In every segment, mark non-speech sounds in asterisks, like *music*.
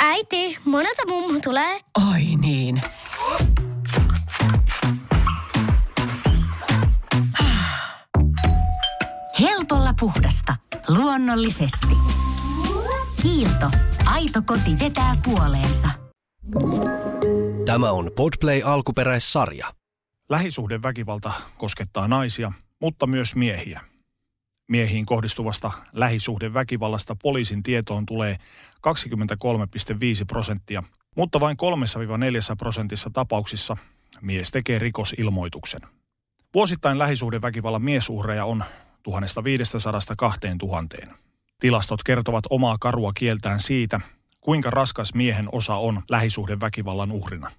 Äiti, monelta mummu tulee? Oi niin. Helpolla puhdasta. Luonnollisesti. Kiilto. Aito koti vetää puoleensa. Tämä on Podplay alkuperäissarja. Lähisuhdeväkivalta koskettaa naisia, mutta myös miehiä. Miehiin kohdistuvasta lähisuhdeväkivallasta poliisin tietoon tulee 23,5 prosenttia, mutta vain 3-4 prosentissa tapauksissa mies tekee rikosilmoituksen. Vuosittain lähisuhdeväkivallan miesuhreja on 1500-2000. Tilastot kertovat omaa karua kieltään siitä, kuinka raskas miehen osa on lähisuhdeväkivallan uhrina.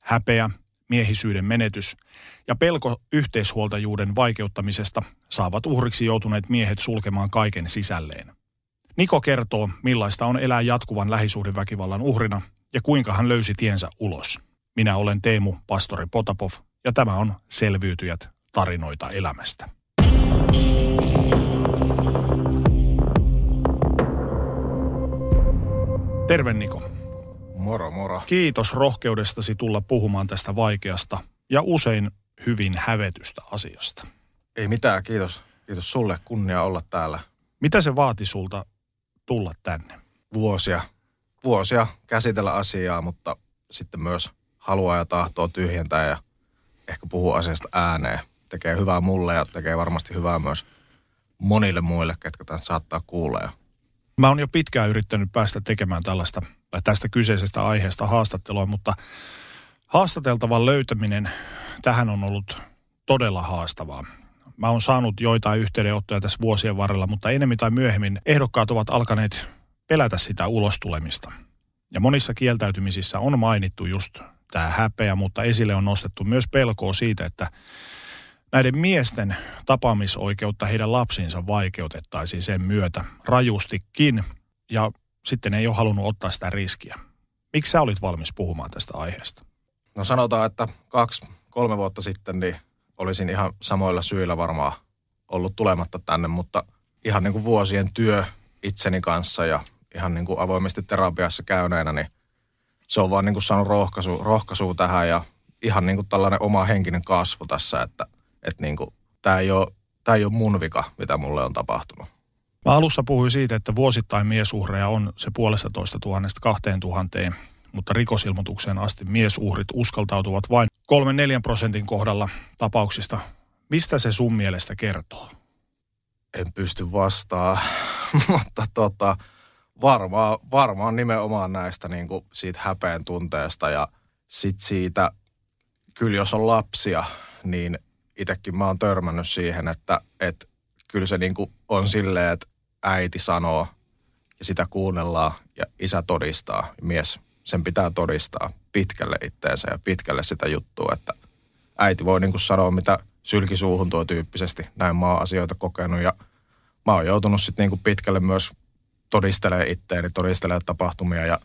Häpeä, miehisyyden menetys ja pelko yhteishuoltajuuden vaikeuttamisesta saavat uhriksi joutuneet miehet sulkemaan kaiken sisälleen. Niko kertoo, millaista on elää jatkuvan lähisuhdeväkivallan uhrina ja kuinka hän löysi tiensä ulos. Minä olen Teemu Pastori Potapov ja tämä on Selviytyjät tarinoita elämästä. Terve Niko. Moro, moro. Kiitos rohkeudestasi tulla puhumaan tästä vaikeasta ja usein hyvin hävetystä asiasta. Ei mitään, kiitos. Kiitos sulle, kunnia olla täällä. Mitä se vaati sulta tulla tänne? Vuosia. Vuosia käsitellä asiaa, mutta sitten myös haluaa ja tahtoa tyhjentää ja ehkä puhua asiasta ääneen. Tekee hyvää mulle ja tekee varmasti hyvää myös monille muille, ketkä tämän saattaa kuulla. Mä oon jo pitkään yrittänyt päästä tekemään tällaista tästä kyseisestä aiheesta haastattelua, mutta haastateltavan löytäminen tähän on ollut todella haastavaa. Mä oon saanut joitain yhteydenottoja tässä vuosien varrella, mutta enemmän tai myöhemmin ehdokkaat ovat alkaneet pelätä sitä ulostulemista. Ja monissa kieltäytymisissä on mainittu just tämä häpeä, mutta esille on nostettu myös pelkoa siitä, että näiden miesten tapaamisoikeutta heidän lapsiinsa vaikeutettaisiin sen myötä rajustikin. Ja sitten ei ole halunnut ottaa sitä riskiä. Miksi sä olit valmis puhumaan tästä aiheesta? No sanotaan, että kaksi, kolme vuotta sitten niin olisin ihan samoilla syillä varmaan ollut tulematta tänne, mutta ihan niin kuin vuosien työ itseni kanssa ja ihan niin kuin avoimesti terapiassa käyneenä, niin se on vaan niin kuin saanut rohkaisu, rohkaisua tähän ja ihan niin kuin tällainen oma henkinen kasvu tässä, että, että niin kuin, tämä, ei ole, tämä ei ole mun vika, mitä mulle on tapahtunut. Mä alussa puhuin siitä, että vuosittain miesuhreja on se puolesta toista tuhannesta kahteen tuhanteen, mutta rikosilmoitukseen asti miesuhrit uskaltautuvat vain 3-4 prosentin kohdalla tapauksista. Mistä se sun mielestä kertoo? En pysty vastaa, *laughs* mutta tota, varmaan, varmaan nimenomaan näistä niin kuin siitä häpeen tunteesta ja sit siitä, kyllä jos on lapsia, niin itsekin mä oon törmännyt siihen, että, että kyllä se niin kuin on silleen, että äiti sanoo ja sitä kuunnellaan ja isä todistaa. Mies sen pitää todistaa pitkälle itteensä ja pitkälle sitä juttua, että äiti voi niin kuin sanoa, mitä sylki suuhun tuo tyyppisesti. Näin mä oon asioita kokenut ja mä oon joutunut sitten niin kuin pitkälle myös todistelemaan itteeni, todistelemaan tapahtumia ja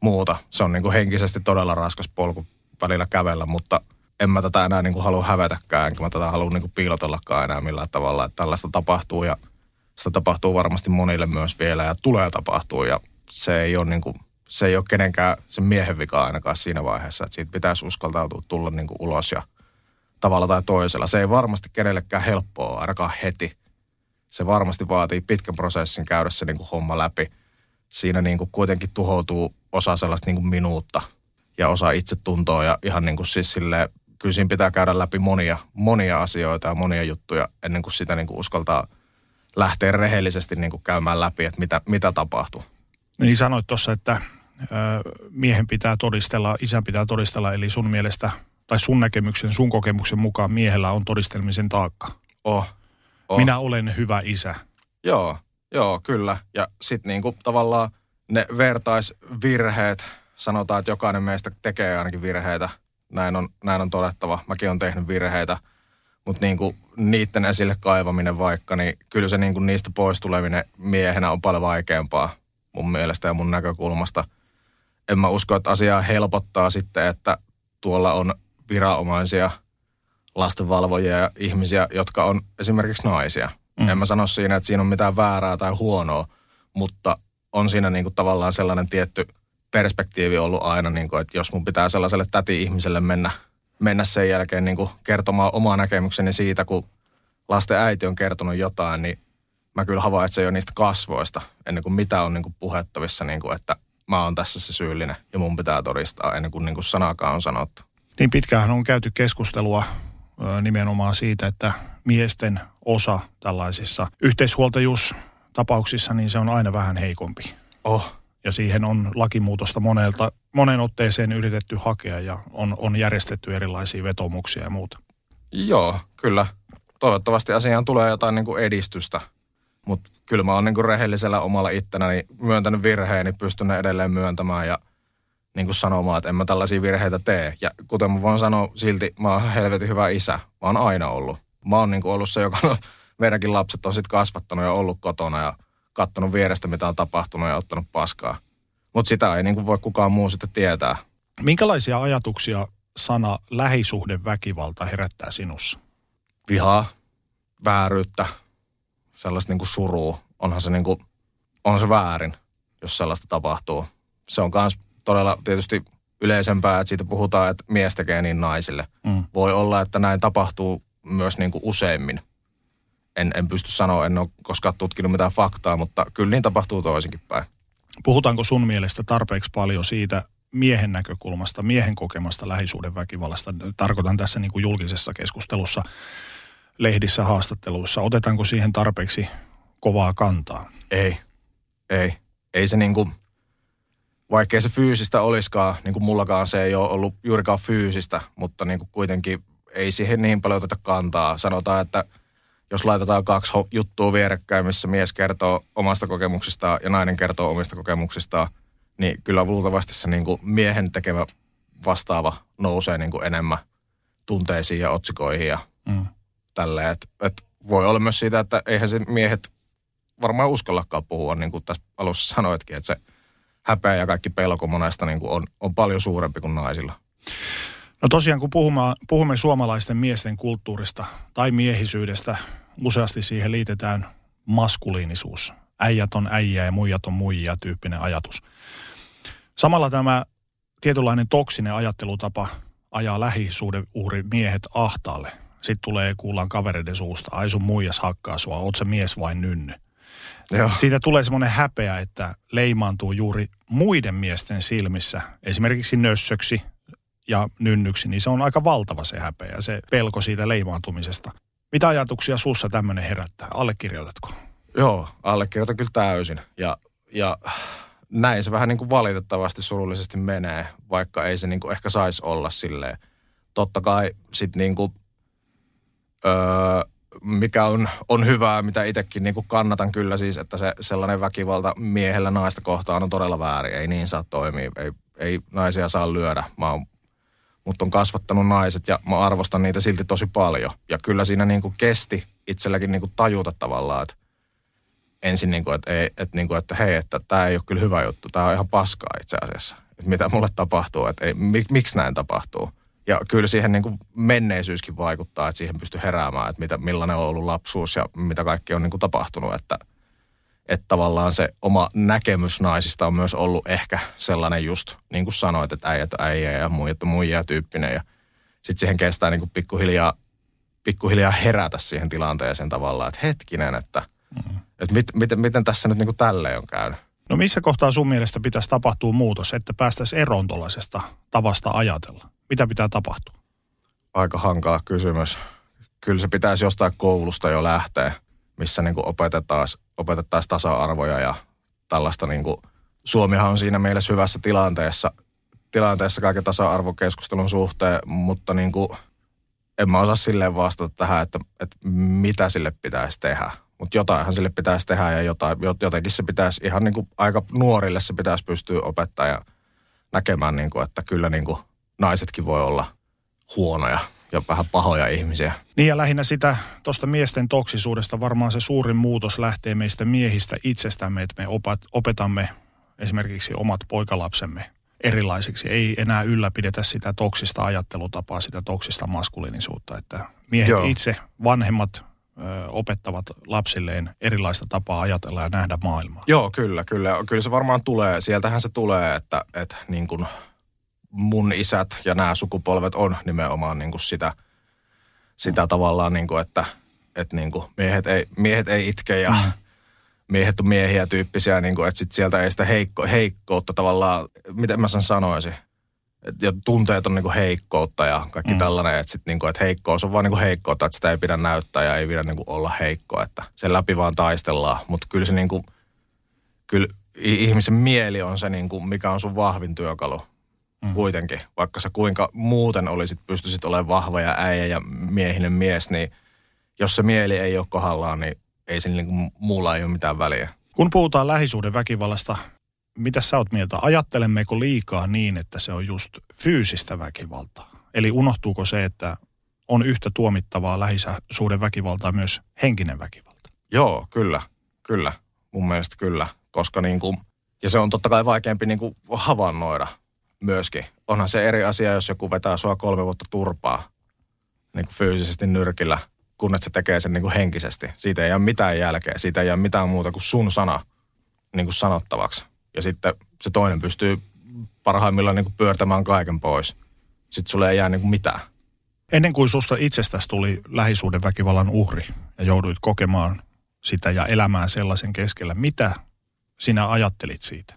muuta. Se on niin kuin henkisesti todella raskas polku välillä kävellä, mutta en mä tätä enää niin kuin halua hävetäkään, enkä mä tätä halua niin kuin piilotellakaan enää millään tavalla, että tällaista tapahtuu ja sitä tapahtuu varmasti monille myös vielä ja tulee tapahtua ja se ei ole niin kuin, se ei ole kenenkään sen miehen vika ainakaan siinä vaiheessa, että siitä pitäisi uskaltautua tulla niin kuin ulos ja tavalla tai toisella. Se ei varmasti kenellekään helppoa, ainakaan heti. Se varmasti vaatii pitkän prosessin käydä se niin kuin homma läpi. Siinä niin kuin kuitenkin tuhoutuu osa sellaista niin kuin minuutta ja osa itsetuntoa ja ihan niin kuin siis silleen, kyllä siinä pitää käydä läpi monia, monia asioita ja monia juttuja ennen kuin sitä niin kuin uskaltaa lähteä rehellisesti niin kuin käymään läpi, että mitä, mitä tapahtuu. Niin sanoit tuossa, että miehen pitää todistella, isän pitää todistella, eli sun mielestä tai sun näkemyksen, sun kokemuksen mukaan miehellä on todistelmisen taakka. Oh, oh. Minä olen hyvä isä. Joo, joo, kyllä. Ja sitten niinku tavallaan ne vertaisvirheet, sanotaan, että jokainen meistä tekee ainakin virheitä. Näin on, näin on todettava. Mäkin olen tehnyt virheitä. Mutta niinku niiden esille kaivaminen vaikka, niin kyllä se niinku niistä pois tuleminen miehenä on paljon vaikeampaa mun mielestä ja mun näkökulmasta. En mä usko, että asiaa helpottaa sitten, että tuolla on viranomaisia, lastenvalvojia ja ihmisiä, jotka on esimerkiksi naisia. Mm. En mä sano siinä, että siinä on mitään väärää tai huonoa, mutta on siinä niin kuin tavallaan sellainen tietty perspektiivi ollut aina, niin kuin, että jos mun pitää sellaiselle täti-ihmiselle mennä, mennä sen jälkeen niin kuin kertomaan omaa näkemykseni siitä, kun lasten äiti on kertonut jotain, niin mä kyllä havaitsen jo niistä kasvoista, ennen kuin mitä on niin kuin puhettavissa, niin kuin, että mä oon tässä se syyllinen ja mun pitää todistaa ennen kuin, niin kuin sanakaan on sanottu. Niin pitkään on käyty keskustelua nimenomaan siitä, että miesten osa tällaisissa yhteishuoltajuustapauksissa, niin se on aina vähän heikompi. Oh. Ja siihen on lakimuutosta monelta, monen otteeseen yritetty hakea ja on, on järjestetty erilaisia vetomuksia ja muuta. Joo, kyllä. Toivottavasti asiaan tulee jotain niin kuin edistystä. Mutta kyllä mä oon niin kuin rehellisellä omalla ittenäni myöntänyt virheeni, pystyn edelleen myöntämään ja niin kuin sanomaan, että en mä tällaisia virheitä tee. Ja kuten mä voin sanoa silti, mä oon helvetin hyvä isä. Mä oon aina ollut. Mä oon niin kuin ollut se, joka on, *laughs* meidänkin lapset on sitten kasvattanut ja ollut kotona ja kattonut vierestä, mitä on tapahtunut ja ottanut paskaa. Mutta sitä ei niin kuin voi kukaan muu sitten tietää. Minkälaisia ajatuksia sana lähisuhdeväkivalta herättää sinussa? Vihaa, vääryyttä, sellaista niin kuin surua. Onhan se, niin kuin, on se väärin, jos sellaista tapahtuu. Se on myös todella tietysti yleisempää, että siitä puhutaan, että mies tekee niin naisille. Mm. Voi olla, että näin tapahtuu myös niin kuin useimmin. En, en pysty sanoa, en ole koskaan tutkinut mitään faktaa, mutta kyllä niin tapahtuu toisinkin päin. Puhutaanko sun mielestä tarpeeksi paljon siitä miehen näkökulmasta, miehen kokemasta lähisuuden väkivallasta? Tarkoitan tässä niin kuin julkisessa keskustelussa, lehdissä, haastatteluissa. Otetaanko siihen tarpeeksi kovaa kantaa? Ei, ei. Ei se niin kuin, vaikkei se fyysistä olisikaan, niin kuin mullakaan se ei ole ollut juurikaan fyysistä, mutta niin kuin kuitenkin ei siihen niin paljon oteta kantaa. Sanotaan, että jos laitetaan kaksi juttua vierekkäin, missä mies kertoo omasta kokemuksistaan ja nainen kertoo omista kokemuksistaan, niin kyllä luultavasti se niin kuin miehen tekevä vastaava nousee niin kuin enemmän tunteisiin ja otsikoihin ja mm. tälleen. Et, et voi olla myös siitä, että eihän se miehet varmaan uskallakaan puhua, niin kuin tässä alussa sanoitkin, että se – häpeä ja kaikki pelko monesta niin kuin on, on paljon suurempi kuin naisilla. No tosiaan, kun puhumme, puhumme suomalaisten miesten kulttuurista tai miehisyydestä, useasti siihen liitetään maskuliinisuus. Äijät on äijä ja muijat on muijia tyyppinen ajatus. Samalla tämä tietynlainen toksinen ajattelutapa ajaa uhri miehet ahtaalle. Sitten tulee kuullaan kavereiden suusta, ai sun muijas hakkaa sua, oot se mies vai nynny. Joo. Siitä tulee semmoinen häpeä, että leimaantuu juuri muiden miesten silmissä, esimerkiksi nössöksi ja nynnyksi, niin se on aika valtava se häpeä, se pelko siitä leimaantumisesta. Mitä ajatuksia sussa tämmöinen herättää? Allekirjoitatko? Joo, allekirjoitan kyllä täysin. Ja, ja näin se vähän niin kuin valitettavasti surullisesti menee, vaikka ei se niin kuin ehkä saisi olla silleen. Totta kai sitten niin kuin, öö, mikä on, on hyvää, mitä itsekin niin kuin kannatan kyllä siis, että se sellainen väkivalta miehellä naista kohtaan on todella väärin. Ei niin saa toimia, ei, ei naisia saa lyödä. Mä oon, mut on kasvattanut naiset ja mä arvostan niitä silti tosi paljon. Ja kyllä siinä niin kuin kesti itselläkin niin kuin tajuta tavallaan, että ensin niin kuin, että, ei, että, niin kuin, että hei, että tämä ei ole kyllä hyvä juttu, tämä on ihan paskaa itse asiassa. Että mitä mulle tapahtuu, että ei, mik, miksi näin tapahtuu. Ja kyllä siihen niin kuin menneisyyskin vaikuttaa, että siihen pystyy heräämään, että mitä, millainen on ollut lapsuus ja mitä kaikki on niin kuin tapahtunut. Että, että tavallaan se oma näkemys naisista on myös ollut ehkä sellainen just, niin kuin sanoit, että äijät on äijä ja muijat on muijia tyyppinen. Ja sitten siihen kestää niin kuin pikkuhiljaa, pikkuhiljaa herätä siihen tilanteeseen tavallaan, että hetkinen, että, mm-hmm. että mit, miten, miten tässä nyt niin kuin tälleen on käynyt. No missä kohtaa sun mielestä pitäisi tapahtua muutos, että päästäisiin eroon tuollaisesta tavasta ajatella? Mitä pitää tapahtua? Aika hankala kysymys. Kyllä se pitäisi jostain koulusta jo lähteä, missä niin opetettaisiin opetettaisi tasa-arvoja ja tällaista niin kuin, Suomihan on siinä mielessä hyvässä tilanteessa, tilanteessa kaiken tasa-arvokeskustelun suhteen, mutta niin kuin, en mä osaa silleen vastata tähän, että, että mitä sille pitäisi tehdä. Mutta jotainhan sille pitäisi tehdä ja jotain, jotenkin se pitäisi ihan niin kuin aika nuorille se pitäisi pystyä opettamaan ja näkemään, niin kuin, että kyllä niin kuin naisetkin voi olla huonoja ja vähän pahoja ihmisiä. Niin ja lähinnä sitä tuosta miesten toksisuudesta varmaan se suurin muutos lähtee meistä miehistä itsestämme, että me opat, opetamme esimerkiksi omat poikalapsemme erilaisiksi. Ei enää ylläpidetä sitä toksista ajattelutapaa, sitä toksista maskuliinisuutta, että miehet Joo. itse, vanhemmat ö, opettavat lapsilleen erilaista tapaa ajatella ja nähdä maailmaa. Joo, kyllä, kyllä. Kyllä se varmaan tulee. Sieltähän se tulee, että, että niin kuin mun isät ja nämä sukupolvet on nimenomaan niin kuin sitä, sitä mm. tavallaan, niin kuin, että, että niin kuin miehet, ei, miehet ei itke ja mm. miehet on miehiä tyyppisiä, niin kuin, että sit sieltä ei sitä heikko, heikkoutta tavallaan, miten mä sen sanoisin, ja tunteet on niinku heikkoutta ja kaikki mm. tällainen, että, sit niinku, että heikkous on vaan niinku heikkoutta, että sitä ei pidä näyttää ja ei pidä niinku olla heikko, että sen läpi vaan taistellaan. Mutta kyllä se niinku, kyllä ihmisen mieli on se, niinku, mikä on sun vahvin työkalu mm. kuitenkin. Vaikka sä kuinka muuten olisit, pystyisit olemaan vahva ja äijä ja miehinen mies, niin jos se mieli ei ole kohdallaan, niin ei siinä niinku muulla ei ole mitään väliä. Kun puhutaan lähisuuden väkivallasta, mitä sä oot mieltä? Ajattelemmeko liikaa niin, että se on just fyysistä väkivaltaa? Eli unohtuuko se, että on yhtä tuomittavaa lähisuuden väkivaltaa myös henkinen väkivalta? Joo, kyllä. Kyllä. Mun mielestä kyllä. Koska niin kuin, ja se on totta kai vaikeampi niin kuin havainnoida myöskin. Onhan se eri asia, jos joku vetää sua kolme vuotta turpaa niin kuin fyysisesti nyrkillä, kun se tekee sen niin kuin henkisesti. Siitä ei ole mitään jälkeä. Siitä ei ole mitään muuta kuin sun sana niin kuin sanottavaksi ja sitten se toinen pystyy parhaimmillaan niin kuin pyörtämään kaiken pois. Sitten sulle ei jää niin kuin mitään. Ennen kuin susta itsestäsi tuli lähisuuden väkivallan uhri ja jouduit kokemaan sitä ja elämään sellaisen keskellä, mitä sinä ajattelit siitä?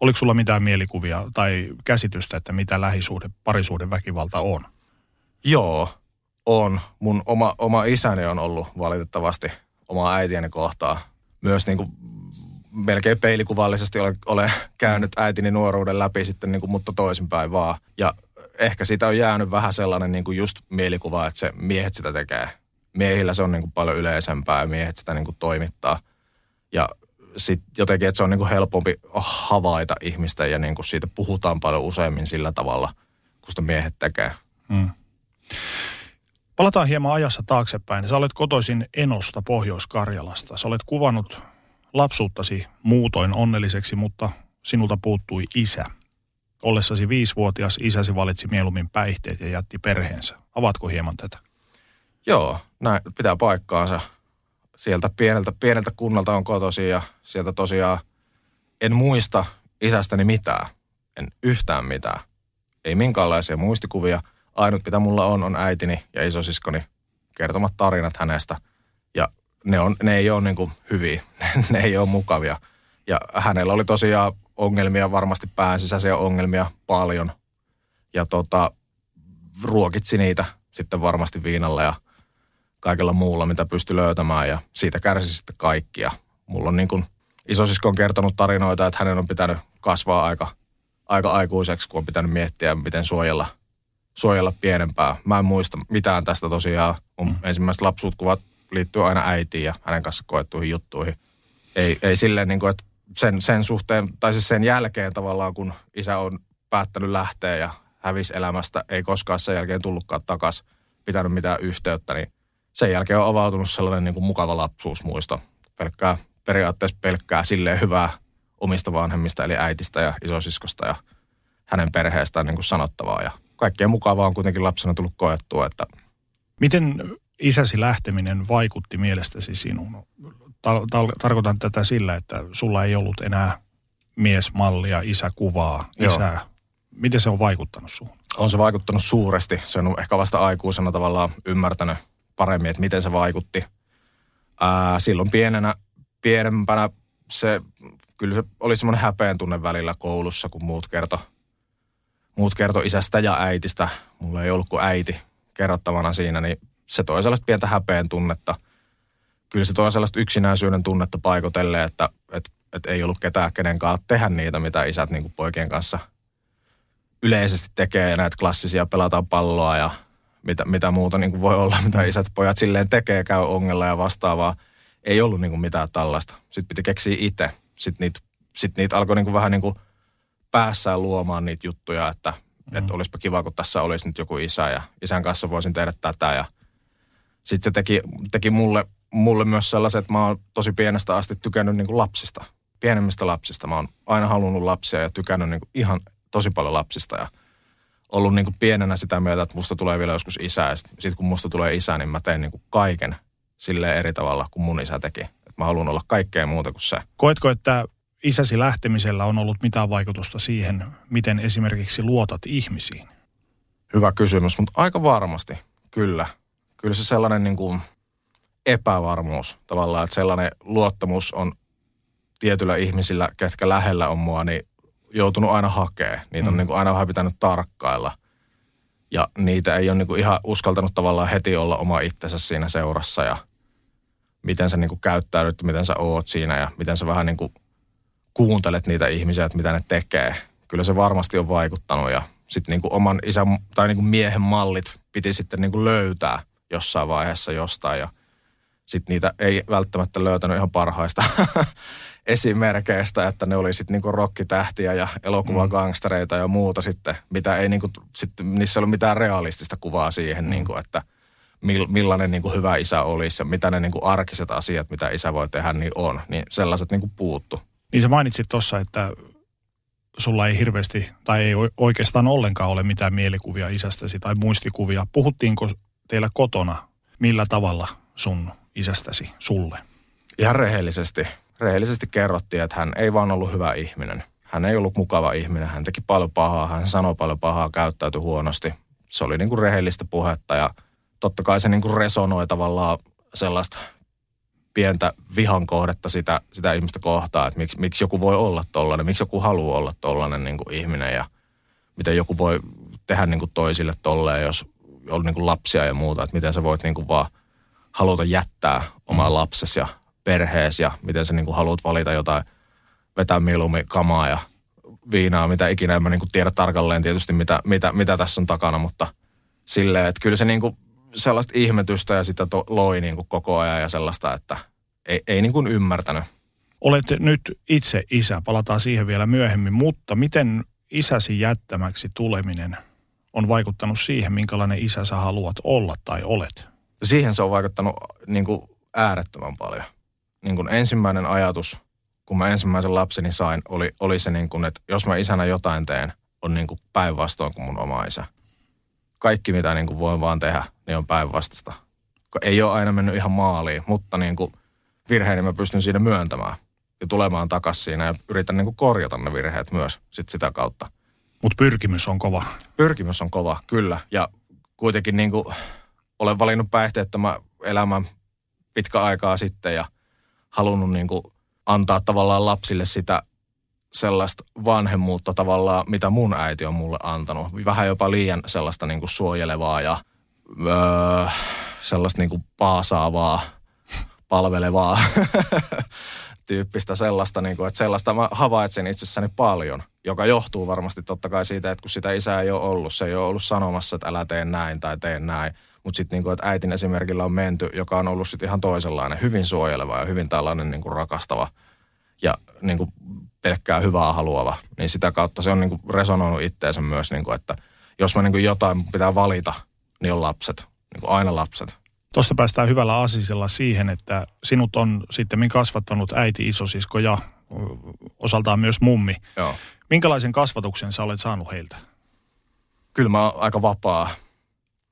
Oliko sulla mitään mielikuvia tai käsitystä, että mitä lähisuuden, parisuuden väkivalta on? Joo, on. Mun oma, oma isäni on ollut valitettavasti oma äitieni kohtaa myös niin kuin melkein peilikuvallisesti olen, olen käynyt äitini nuoruuden läpi sitten niin kuin, mutta toisinpäin vaan. Ja ehkä siitä on jäänyt vähän sellainen niin kuin just mielikuva, että se miehet sitä tekee. Miehillä se on niin kuin paljon yleisempää ja miehet sitä niin kuin toimittaa. Ja sitten jotenkin, että se on niin kuin helpompi havaita ihmistä ja niin kuin siitä puhutaan paljon useammin sillä tavalla, kun sitä miehet tekee. Hmm. Palataan hieman ajassa taaksepäin. Sä olet kotoisin Enosta Pohjois-Karjalasta. Sä olet kuvannut lapsuuttasi muutoin onnelliseksi, mutta sinulta puuttui isä. Ollessasi viisivuotias isäsi valitsi mieluummin päihteet ja jätti perheensä. Avatko hieman tätä? Joo, näin pitää paikkaansa. Sieltä pieneltä, pieneltä kunnalta on kotosi ja sieltä tosiaan en muista isästäni mitään. En yhtään mitään. Ei minkäänlaisia muistikuvia. Ainut mitä mulla on on äitini ja isosiskoni kertomat tarinat hänestä – ne, on, ne ei ole niin kuin hyviä, *laughs* ne ei ole mukavia. Ja hänellä oli tosiaan ongelmia, varmasti pääsisäisiä ongelmia paljon. Ja tota, ruokitsi niitä sitten varmasti viinalla ja kaikella muulla, mitä pystyi löytämään. Ja siitä kärsi sitten kaikki. Ja mulla on niin kuin, isosisko on kertonut tarinoita, että hänen on pitänyt kasvaa aika, aika aikuiseksi, kun on pitänyt miettiä, miten suojella, suojella pienempää. Mä en muista mitään tästä tosiaan. Mun mm. ensimmäiset lapsuutkuvat liittyy aina äitiin ja hänen kanssa koettuihin juttuihin. Ei, ei silleen niin kuin, että sen, sen suhteen, tai siis sen jälkeen tavallaan, kun isä on päättänyt lähteä ja hävisi elämästä, ei koskaan sen jälkeen tullutkaan takaisin, pitänyt mitään yhteyttä, niin sen jälkeen on avautunut sellainen niin kuin mukava lapsuusmuisto. Pelkkää, periaatteessa pelkkää silleen hyvää omista vanhemmista, eli äitistä ja isosiskosta ja hänen perheestään niin kuin sanottavaa. Ja kaikkea mukavaa on kuitenkin lapsena tullut koettua, että Miten isäsi lähteminen vaikutti mielestäsi sinuun? Tar- tarkoitan tätä sillä, että sulla ei ollut enää miesmallia, isäkuvaa, isää. Miten se on vaikuttanut sinuun? On se vaikuttanut suuresti. Se on ehkä vasta aikuisena tavallaan ymmärtänyt paremmin, että miten se vaikutti. Ää, silloin pienenä, pienempänä se, kyllä se oli semmoinen häpeän tunne välillä koulussa, kun muut kertoi muut kerto isästä ja äitistä. Mulla ei ollut kuin äiti kerrottavana siinä, niin se toi sellaista pientä häpeen tunnetta. Kyllä se toi sellaista yksinäisyyden tunnetta paikotelle, että et, et ei ollut ketään kenenkaan tehdä niitä, mitä isät niin poikien kanssa yleisesti tekee. Näitä klassisia pelataan palloa ja mitä, mitä muuta niin kuin voi olla, mitä isät pojat silleen tekee, käy ongella ja vastaavaa. Ei ollut niin kuin mitään tällaista. Sitten piti keksiä itse. Sitten niitä, sit niitä alkoi niin kuin vähän niin kuin päässään luomaan niitä juttuja, että, mm. että olisipa kiva, kun tässä olisi nyt joku isä ja isän kanssa voisin tehdä tätä ja sitten se teki, teki mulle, mulle myös sellaisen, että mä oon tosi pienestä asti tykännyt niin kuin lapsista. Pienemmistä lapsista. Mä oon aina halunnut lapsia ja tykännyt niin kuin ihan tosi paljon lapsista. Ja ollut niin kuin pienenä sitä mieltä, että musta tulee vielä joskus isä. Ja sitten sit kun musta tulee isä, niin mä teen niin kuin kaiken sille eri tavalla kuin mun isä teki. Et mä haluan olla kaikkea muuta kuin se. Koetko, että isäsi lähtemisellä on ollut mitään vaikutusta siihen, miten esimerkiksi luotat ihmisiin? Hyvä kysymys, mutta aika varmasti, kyllä. Kyllä se sellainen niin kuin epävarmuus tavallaan, että sellainen luottamus on tietyillä ihmisillä, ketkä lähellä on mua, niin joutunut aina hakemaan. Niitä on Mm. niin kuin aina vähän pitänyt tarkkailla. Ja niitä ei ole niin kuin ihan uskaltanut tavallaan heti olla oma itsensä siinä seurassa ja miten sä niin kuin käyttäydyt, miten sä oot siinä ja miten sä vähän niin kuin kuuntelet niitä ihmisiä, että mitä ne tekee. Kyllä se varmasti on vaikuttanut ja sitten niin kuin oman isän tai niin kuin miehen mallit piti sitten niin kuin löytää jossain vaiheessa jostain ja sitten niitä ei välttämättä löytänyt ihan parhaista *laughs* esimerkkeistä, että ne oli sitten niinku rokkitähtiä ja elokuvagangstereita ja muuta sitten, mitä ei niinku, sitten niissä ei ollut mitään realistista kuvaa siihen, mm. niinku, että mil, millainen niinku hyvä isä olisi ja mitä ne niinku arkiset asiat, mitä isä voi tehdä, niin on. Niin sellaiset niinku puuttu. Niin sä mainitsit tuossa, että sulla ei hirveästi tai ei oikeastaan ollenkaan ole mitään mielikuvia isästäsi tai muistikuvia. Puhuttiinko teillä kotona millä tavalla sun isästäsi sulle? Ihan rehellisesti, rehellisesti kerrottiin, että hän ei vaan ollut hyvä ihminen. Hän ei ollut mukava ihminen, hän teki paljon pahaa, hän sanoi paljon pahaa, käyttäytyi huonosti. Se oli niinku rehellistä puhetta ja totta kai se niinku resonoi tavallaan sellaista pientä vihan kohdetta sitä, sitä ihmistä kohtaa, että miksi, miksi joku voi olla tollainen, miksi joku haluaa olla tollainen niinku ihminen ja miten joku voi tehdä niinku toisille tolleen, jos on niinku lapsia ja muuta, että miten sä voit niinku vaan haluta jättää omaa lapsesi ja perheesi ja miten sä niinku haluat valita jotain, vetää mieluummin kamaa ja viinaa, mitä ikinä. En mä niinku tiedä tarkalleen tietysti, mitä, mitä, mitä tässä on takana, mutta silleen, että kyllä se niinku sellaista ihmetystä ja sitä to, loi niinku koko ajan ja sellaista, että ei, ei niinku ymmärtänyt. Olet nyt itse isä, palataan siihen vielä myöhemmin, mutta miten isäsi jättämäksi tuleminen on vaikuttanut siihen, minkälainen isä sä haluat olla tai olet? siihen se on vaikuttanut niin kuin äärettömän paljon. Niin kuin ensimmäinen ajatus, kun mä ensimmäisen lapseni sain, oli, oli se, niin kuin, että jos mä isänä jotain teen, on niin kuin päinvastoin kuin mun oma isä. Kaikki, mitä niin kuin voin vaan tehdä, niin on päinvastaista. Ei ole aina mennyt ihan maaliin, mutta niin kuin virheeni mä pystyn siinä myöntämään ja tulemaan takaisin siinä ja yritän niin kuin korjata ne virheet myös sit sitä kautta Mutta pyrkimys on kova. pyrkimys on kova, kyllä. Ja kuitenkin niin kuin olen valinnut päihteettömän elämän pitkä aikaa sitten ja halunnut niin kuin antaa tavallaan lapsille sitä sellaista vanhemmuutta tavallaan, mitä mun äiti on mulle antanut. Vähän jopa liian sellaista niin kuin suojelevaa ja öö, sellaista niin kuin paasaavaa, palvelevaa *laughs* tyyppistä sellaista, niin kuin, että sellaista mä havaitsen itsessäni paljon, joka johtuu varmasti totta kai siitä, että kun sitä isää ei ole ollut, se ei ole ollut sanomassa, että älä tee näin tai tee näin, mutta sitten niin että äitin esimerkillä on menty, joka on ollut sitten ihan toisenlainen, hyvin suojeleva ja hyvin tällainen niin kuin rakastava ja niin kuin pelkkää hyvää haluava, niin sitä kautta se on niin kuin resonoinut itteensä myös, niin kuin, että jos mä niin kuin jotain pitää valita, niin on lapset, niin kuin aina lapset. Tuosta päästään hyvällä asisella siihen, että sinut on sitten kasvattanut äiti, isosisko ja osaltaan myös mummi. Joo. Minkälaisen kasvatuksen sä olet saanut heiltä? kyllä mä oon aika vapaa,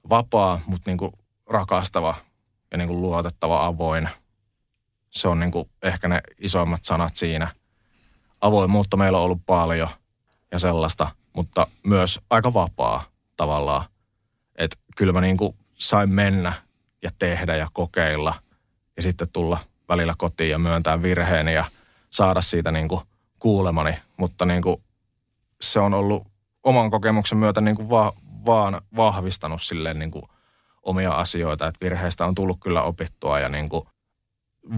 vapaa mutta niinku rakastava ja niinku luotettava, avoin. Se on niinku ehkä ne isoimmat sanat siinä. Avoimuutta meillä on ollut paljon ja sellaista, mutta myös aika vapaa tavallaan. Että kyllä mä niinku sain mennä ja tehdä ja kokeilla ja sitten tulla välillä kotiin ja myöntää virheeni ja saada siitä niinku kuulemani. Mutta niinku se on ollut oman kokemuksen myötä niin kuin va, vaan vahvistanut silleen niin kuin omia asioita, että virheistä on tullut kyllä opittua ja niin kuin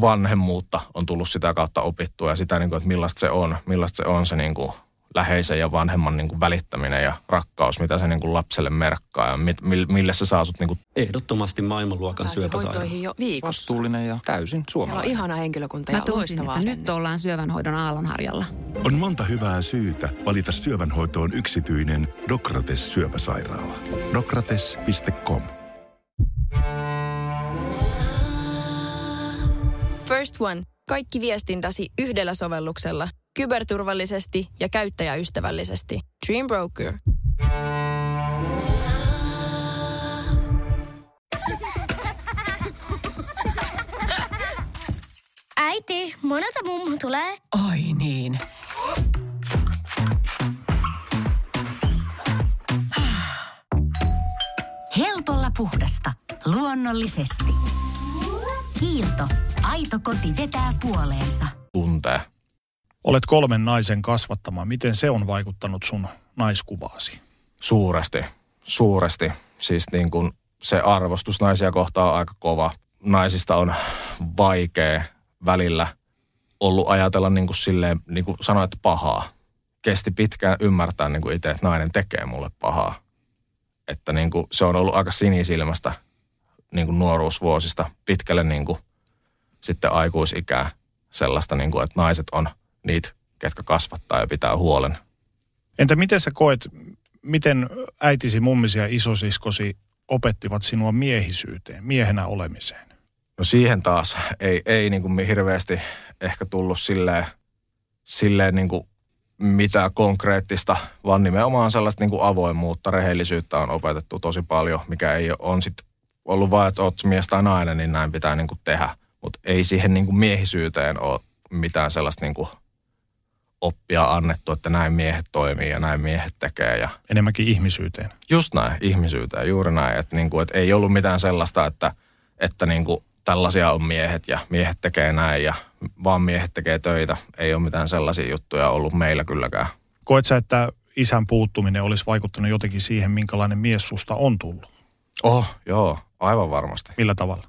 vanhemmuutta on tullut sitä kautta opittua ja sitä, niin kuin, että millaista se on, millaista se on se niin kuin läheisen ja vanhemman niin kuin välittäminen ja rakkaus, mitä se niin kuin lapselle merkkaa ja mit, mille se saa sut niin kuin Ehdottomasti maailmanluokan syöpäsairaala. jo viikossa. Vastuullinen ja täysin Siellä on suomalainen. ihana henkilökunta Mä ja tunsin, loistavaa että nyt ollaan syövänhoidon aallonharjalla. On monta hyvää syytä valita syövänhoitoon yksityinen Dokrates syöpäsairaala. Dokrates.com First One. Kaikki viestintäsi yhdellä sovelluksella. Kyberturvallisesti ja käyttäjäystävällisesti. Dream Broker. Äiti, monelta mummu tulee. Oi niin. Helpolla puhdasta. Luonnollisesti. Kiilto. Aito koti vetää puoleensa. Tuntee. Olet kolmen naisen kasvattama. Miten se on vaikuttanut sun naiskuvaasi? Suuresti, suuresti. Siis niin kuin se arvostus naisia kohtaan on aika kova. Naisista on vaikea välillä ollut ajatella niin kuin silleen, niin kuin sanoit, pahaa. Kesti pitkään ymmärtää niin kuin itse, että nainen tekee mulle pahaa. Että niin kuin se on ollut aika sinisilmästä niin kuin nuoruusvuosista pitkälle niin kuin sitten aikuisikää sellaista, niin kuin, että naiset on niitä, ketkä kasvattaa ja pitää huolen. Entä miten sä koet, miten äitisi, mummisi ja isosiskosi opettivat sinua miehisyyteen, miehenä olemiseen? No siihen taas ei, ei niin kuin hirveästi ehkä tullut silleen, silleen niin kuin mitään konkreettista, vaan nimenomaan sellaista niin kuin avoimuutta, rehellisyyttä on opetettu tosi paljon, mikä ei ole, on sitten ollut vain, että oot mies tai nainen, niin näin pitää niin kuin tehdä. Mutta ei siihen niin kuin miehisyyteen ole mitään sellaista niin kuin oppia annettu, että näin miehet toimii ja näin miehet tekee. Ja Enemmänkin ihmisyyteen. just näin, ihmisyyteen, juuri näin. Että niin kuin, että ei ollut mitään sellaista, että, että niin kuin tällaisia on miehet ja miehet tekee näin ja vaan miehet tekee töitä. Ei ole mitään sellaisia juttuja ollut meillä kylläkään. Koet sä, että isän puuttuminen olisi vaikuttanut jotenkin siihen, minkälainen mies susta on tullut? Oh, joo, aivan varmasti. Millä tavalla?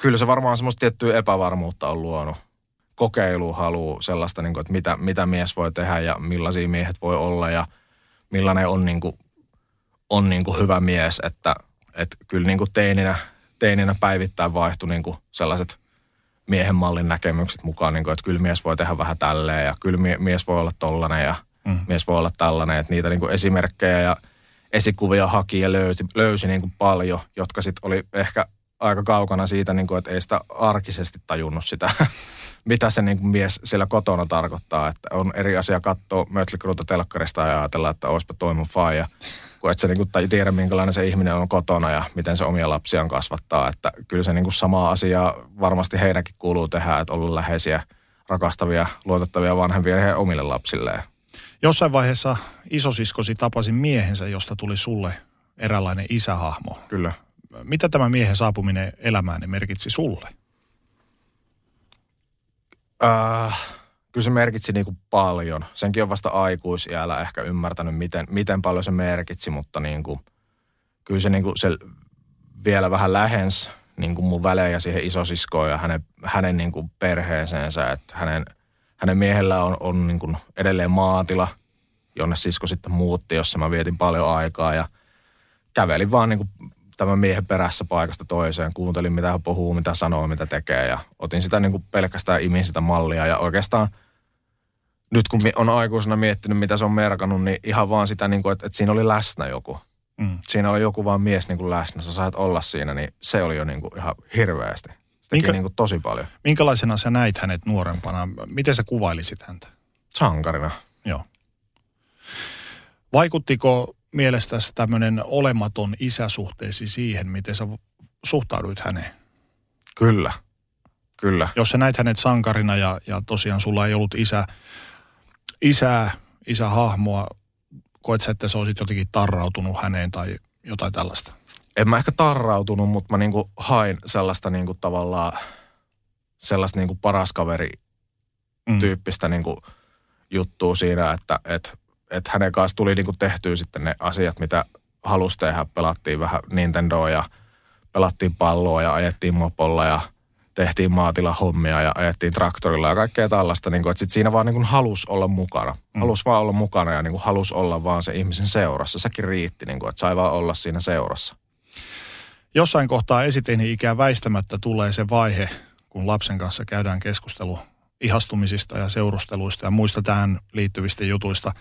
Kyllä se varmaan semmoista tiettyä epävarmuutta on luonut. Kokeilu haluu sellaista, niin kuin, että mitä, mitä mies voi tehdä ja millaisia miehet voi olla ja millainen on, niin kuin, on niin kuin hyvä mies. Että, että kyllä niin kuin teininä, teininä päivittäin vaihtui niin kuin sellaiset miehen mallin näkemykset mukaan, niin kuin, että kyllä mies voi tehdä vähän tälleen ja kyllä mie- mies voi olla tollanen ja mm. mies voi olla tällainen. Että niitä niin kuin esimerkkejä ja esikuvia haki ja löysi, löysi niin kuin paljon, jotka sitten oli ehkä aika kaukana siitä, niin kuin, että ei sitä arkisesti tajunnut sitä, *laughs* mitä se niin kuin mies siellä kotona tarkoittaa. Että on eri asia katsoa Mötlikruuta telkkarista ja ajatella, että olisipa toi mun faija, kun et sä niin kuin, tai tiedä, minkälainen se ihminen on kotona ja miten se omia lapsiaan kasvattaa. Että kyllä se niin kuin samaa asiaa varmasti heidänkin kuuluu tehdä, että olla läheisiä, rakastavia, luotettavia vanhempia heidän omille lapsilleen. Jossain vaiheessa isosiskosi tapasi miehensä, josta tuli sulle eräänlainen isähahmo. Kyllä. Mitä tämä miehen saapuminen elämään merkitsi sulle? Äh, kyllä se merkitsi niin kuin paljon. Senkin on vasta aikuisiällä ehkä ymmärtänyt, miten, miten paljon se merkitsi, mutta niin kuin, kyllä se, niin kuin, se vielä vähän lähens niin kuin mun välejä siihen isosiskoon ja hänen, hänen niin kuin perheeseensä. Että hänen, hänen miehellä on, on niin kuin edelleen maatila, jonne sisko sitten muutti, jossa mä vietin paljon aikaa ja kävelin vaan niin kuin tämän miehen perässä paikasta toiseen. Kuuntelin, mitä hän puhuu, mitä sanoo, mitä tekee ja otin sitä niin kuin pelkästään imin sitä mallia ja oikeastaan nyt kun on aikuisena miettinyt, mitä se on merkannut, niin ihan vaan sitä, niin kuin, että, että siinä oli läsnä joku. Mm. Siinä oli joku vaan mies niin kuin läsnä, sä sait olla siinä, niin se oli jo niin kuin ihan hirveästi. Se teki Minkä- niin kuin tosi paljon. Minkälaisena sä näit hänet nuorempana? Miten sä kuvailisit häntä? Sankarina. Joo. Vaikuttiko mielestäsi tämmöinen olematon isäsuhteesi siihen, miten sä suhtauduit häneen? Kyllä. Kyllä. Jos sä näit hänet sankarina ja, ja tosiaan sulla ei ollut isä, isää, isähahmoa, koet sä, että sä olisit jotenkin tarrautunut häneen tai jotain tällaista? en mä ehkä tarrautunut, mutta mä niinku hain sellaista niinku tavallaan, sellaista niinku paras kaveri Mm. tyyppistä niinku juttua siinä, että et, et hänen kanssa tuli niinku tehtyä sitten ne asiat, mitä halusi tehdä. Pelattiin vähän Nintendoa ja pelattiin palloa ja ajettiin mopolla ja tehtiin maatilahommia ja ajettiin traktorilla ja kaikkea tällaista. Niin että sit siinä vaan niin halusi olla mukana. Mm. Halusi vaan olla mukana ja niin halusi olla vaan se ihmisen seurassa. Sekin riitti, niin kuin, että sai vaan olla siinä seurassa. Jossain kohtaa esiteini-ikää väistämättä tulee se vaihe, kun lapsen kanssa käydään keskustelu ihastumisista ja seurusteluista ja muista tähän liittyvistä jutuista.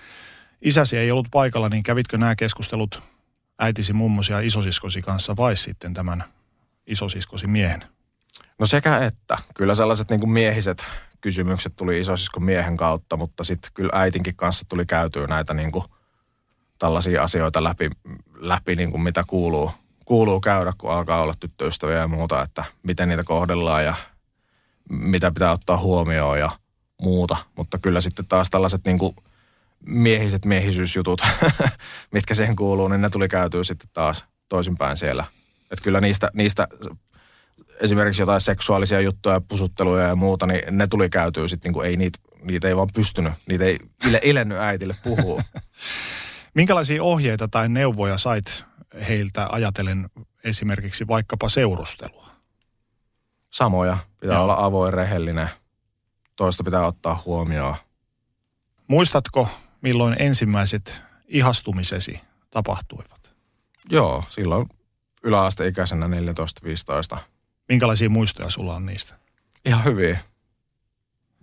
Isäsi ei ollut paikalla, niin kävitkö nämä keskustelut äitisi, mummosi ja isosiskosi kanssa vai sitten tämän isosiskosi miehen? No sekä että. Kyllä sellaiset niin kuin miehiset kysymykset tuli isosiskon miehen kautta, mutta sitten kyllä äitinkin kanssa tuli käytyä näitä niin kuin tällaisia asioita läpi, läpi niin kuin mitä kuuluu, kuuluu käydä, kun alkaa olla tyttöystäviä ja muuta, että miten niitä kohdellaan ja mitä pitää ottaa huomioon ja muuta. Mutta kyllä sitten taas tällaiset niin kuin miehiset miehisyysjutut, *laughs* mitkä siihen kuuluu, niin ne tuli käytyä sitten taas toisinpäin siellä. Että kyllä niistä, niistä esimerkiksi jotain seksuaalisia juttuja, pusutteluja ja muuta, niin ne tuli käytyä sitten, niin kuin ei niitä, niitä ei vaan pystynyt, niitä ei ile, ilennyt äitille puhua. *laughs* Minkälaisia ohjeita tai neuvoja sait heiltä ajatellen esimerkiksi vaikkapa seurustelua? Samoja. Pitää Joo. olla avoin, rehellinen. Toista pitää ottaa huomioon. Muistatko, milloin ensimmäiset ihastumisesi tapahtuivat? Joo, silloin yläasteikäisenä 14-15. Minkälaisia muistoja sulla on niistä? Ihan hyviä.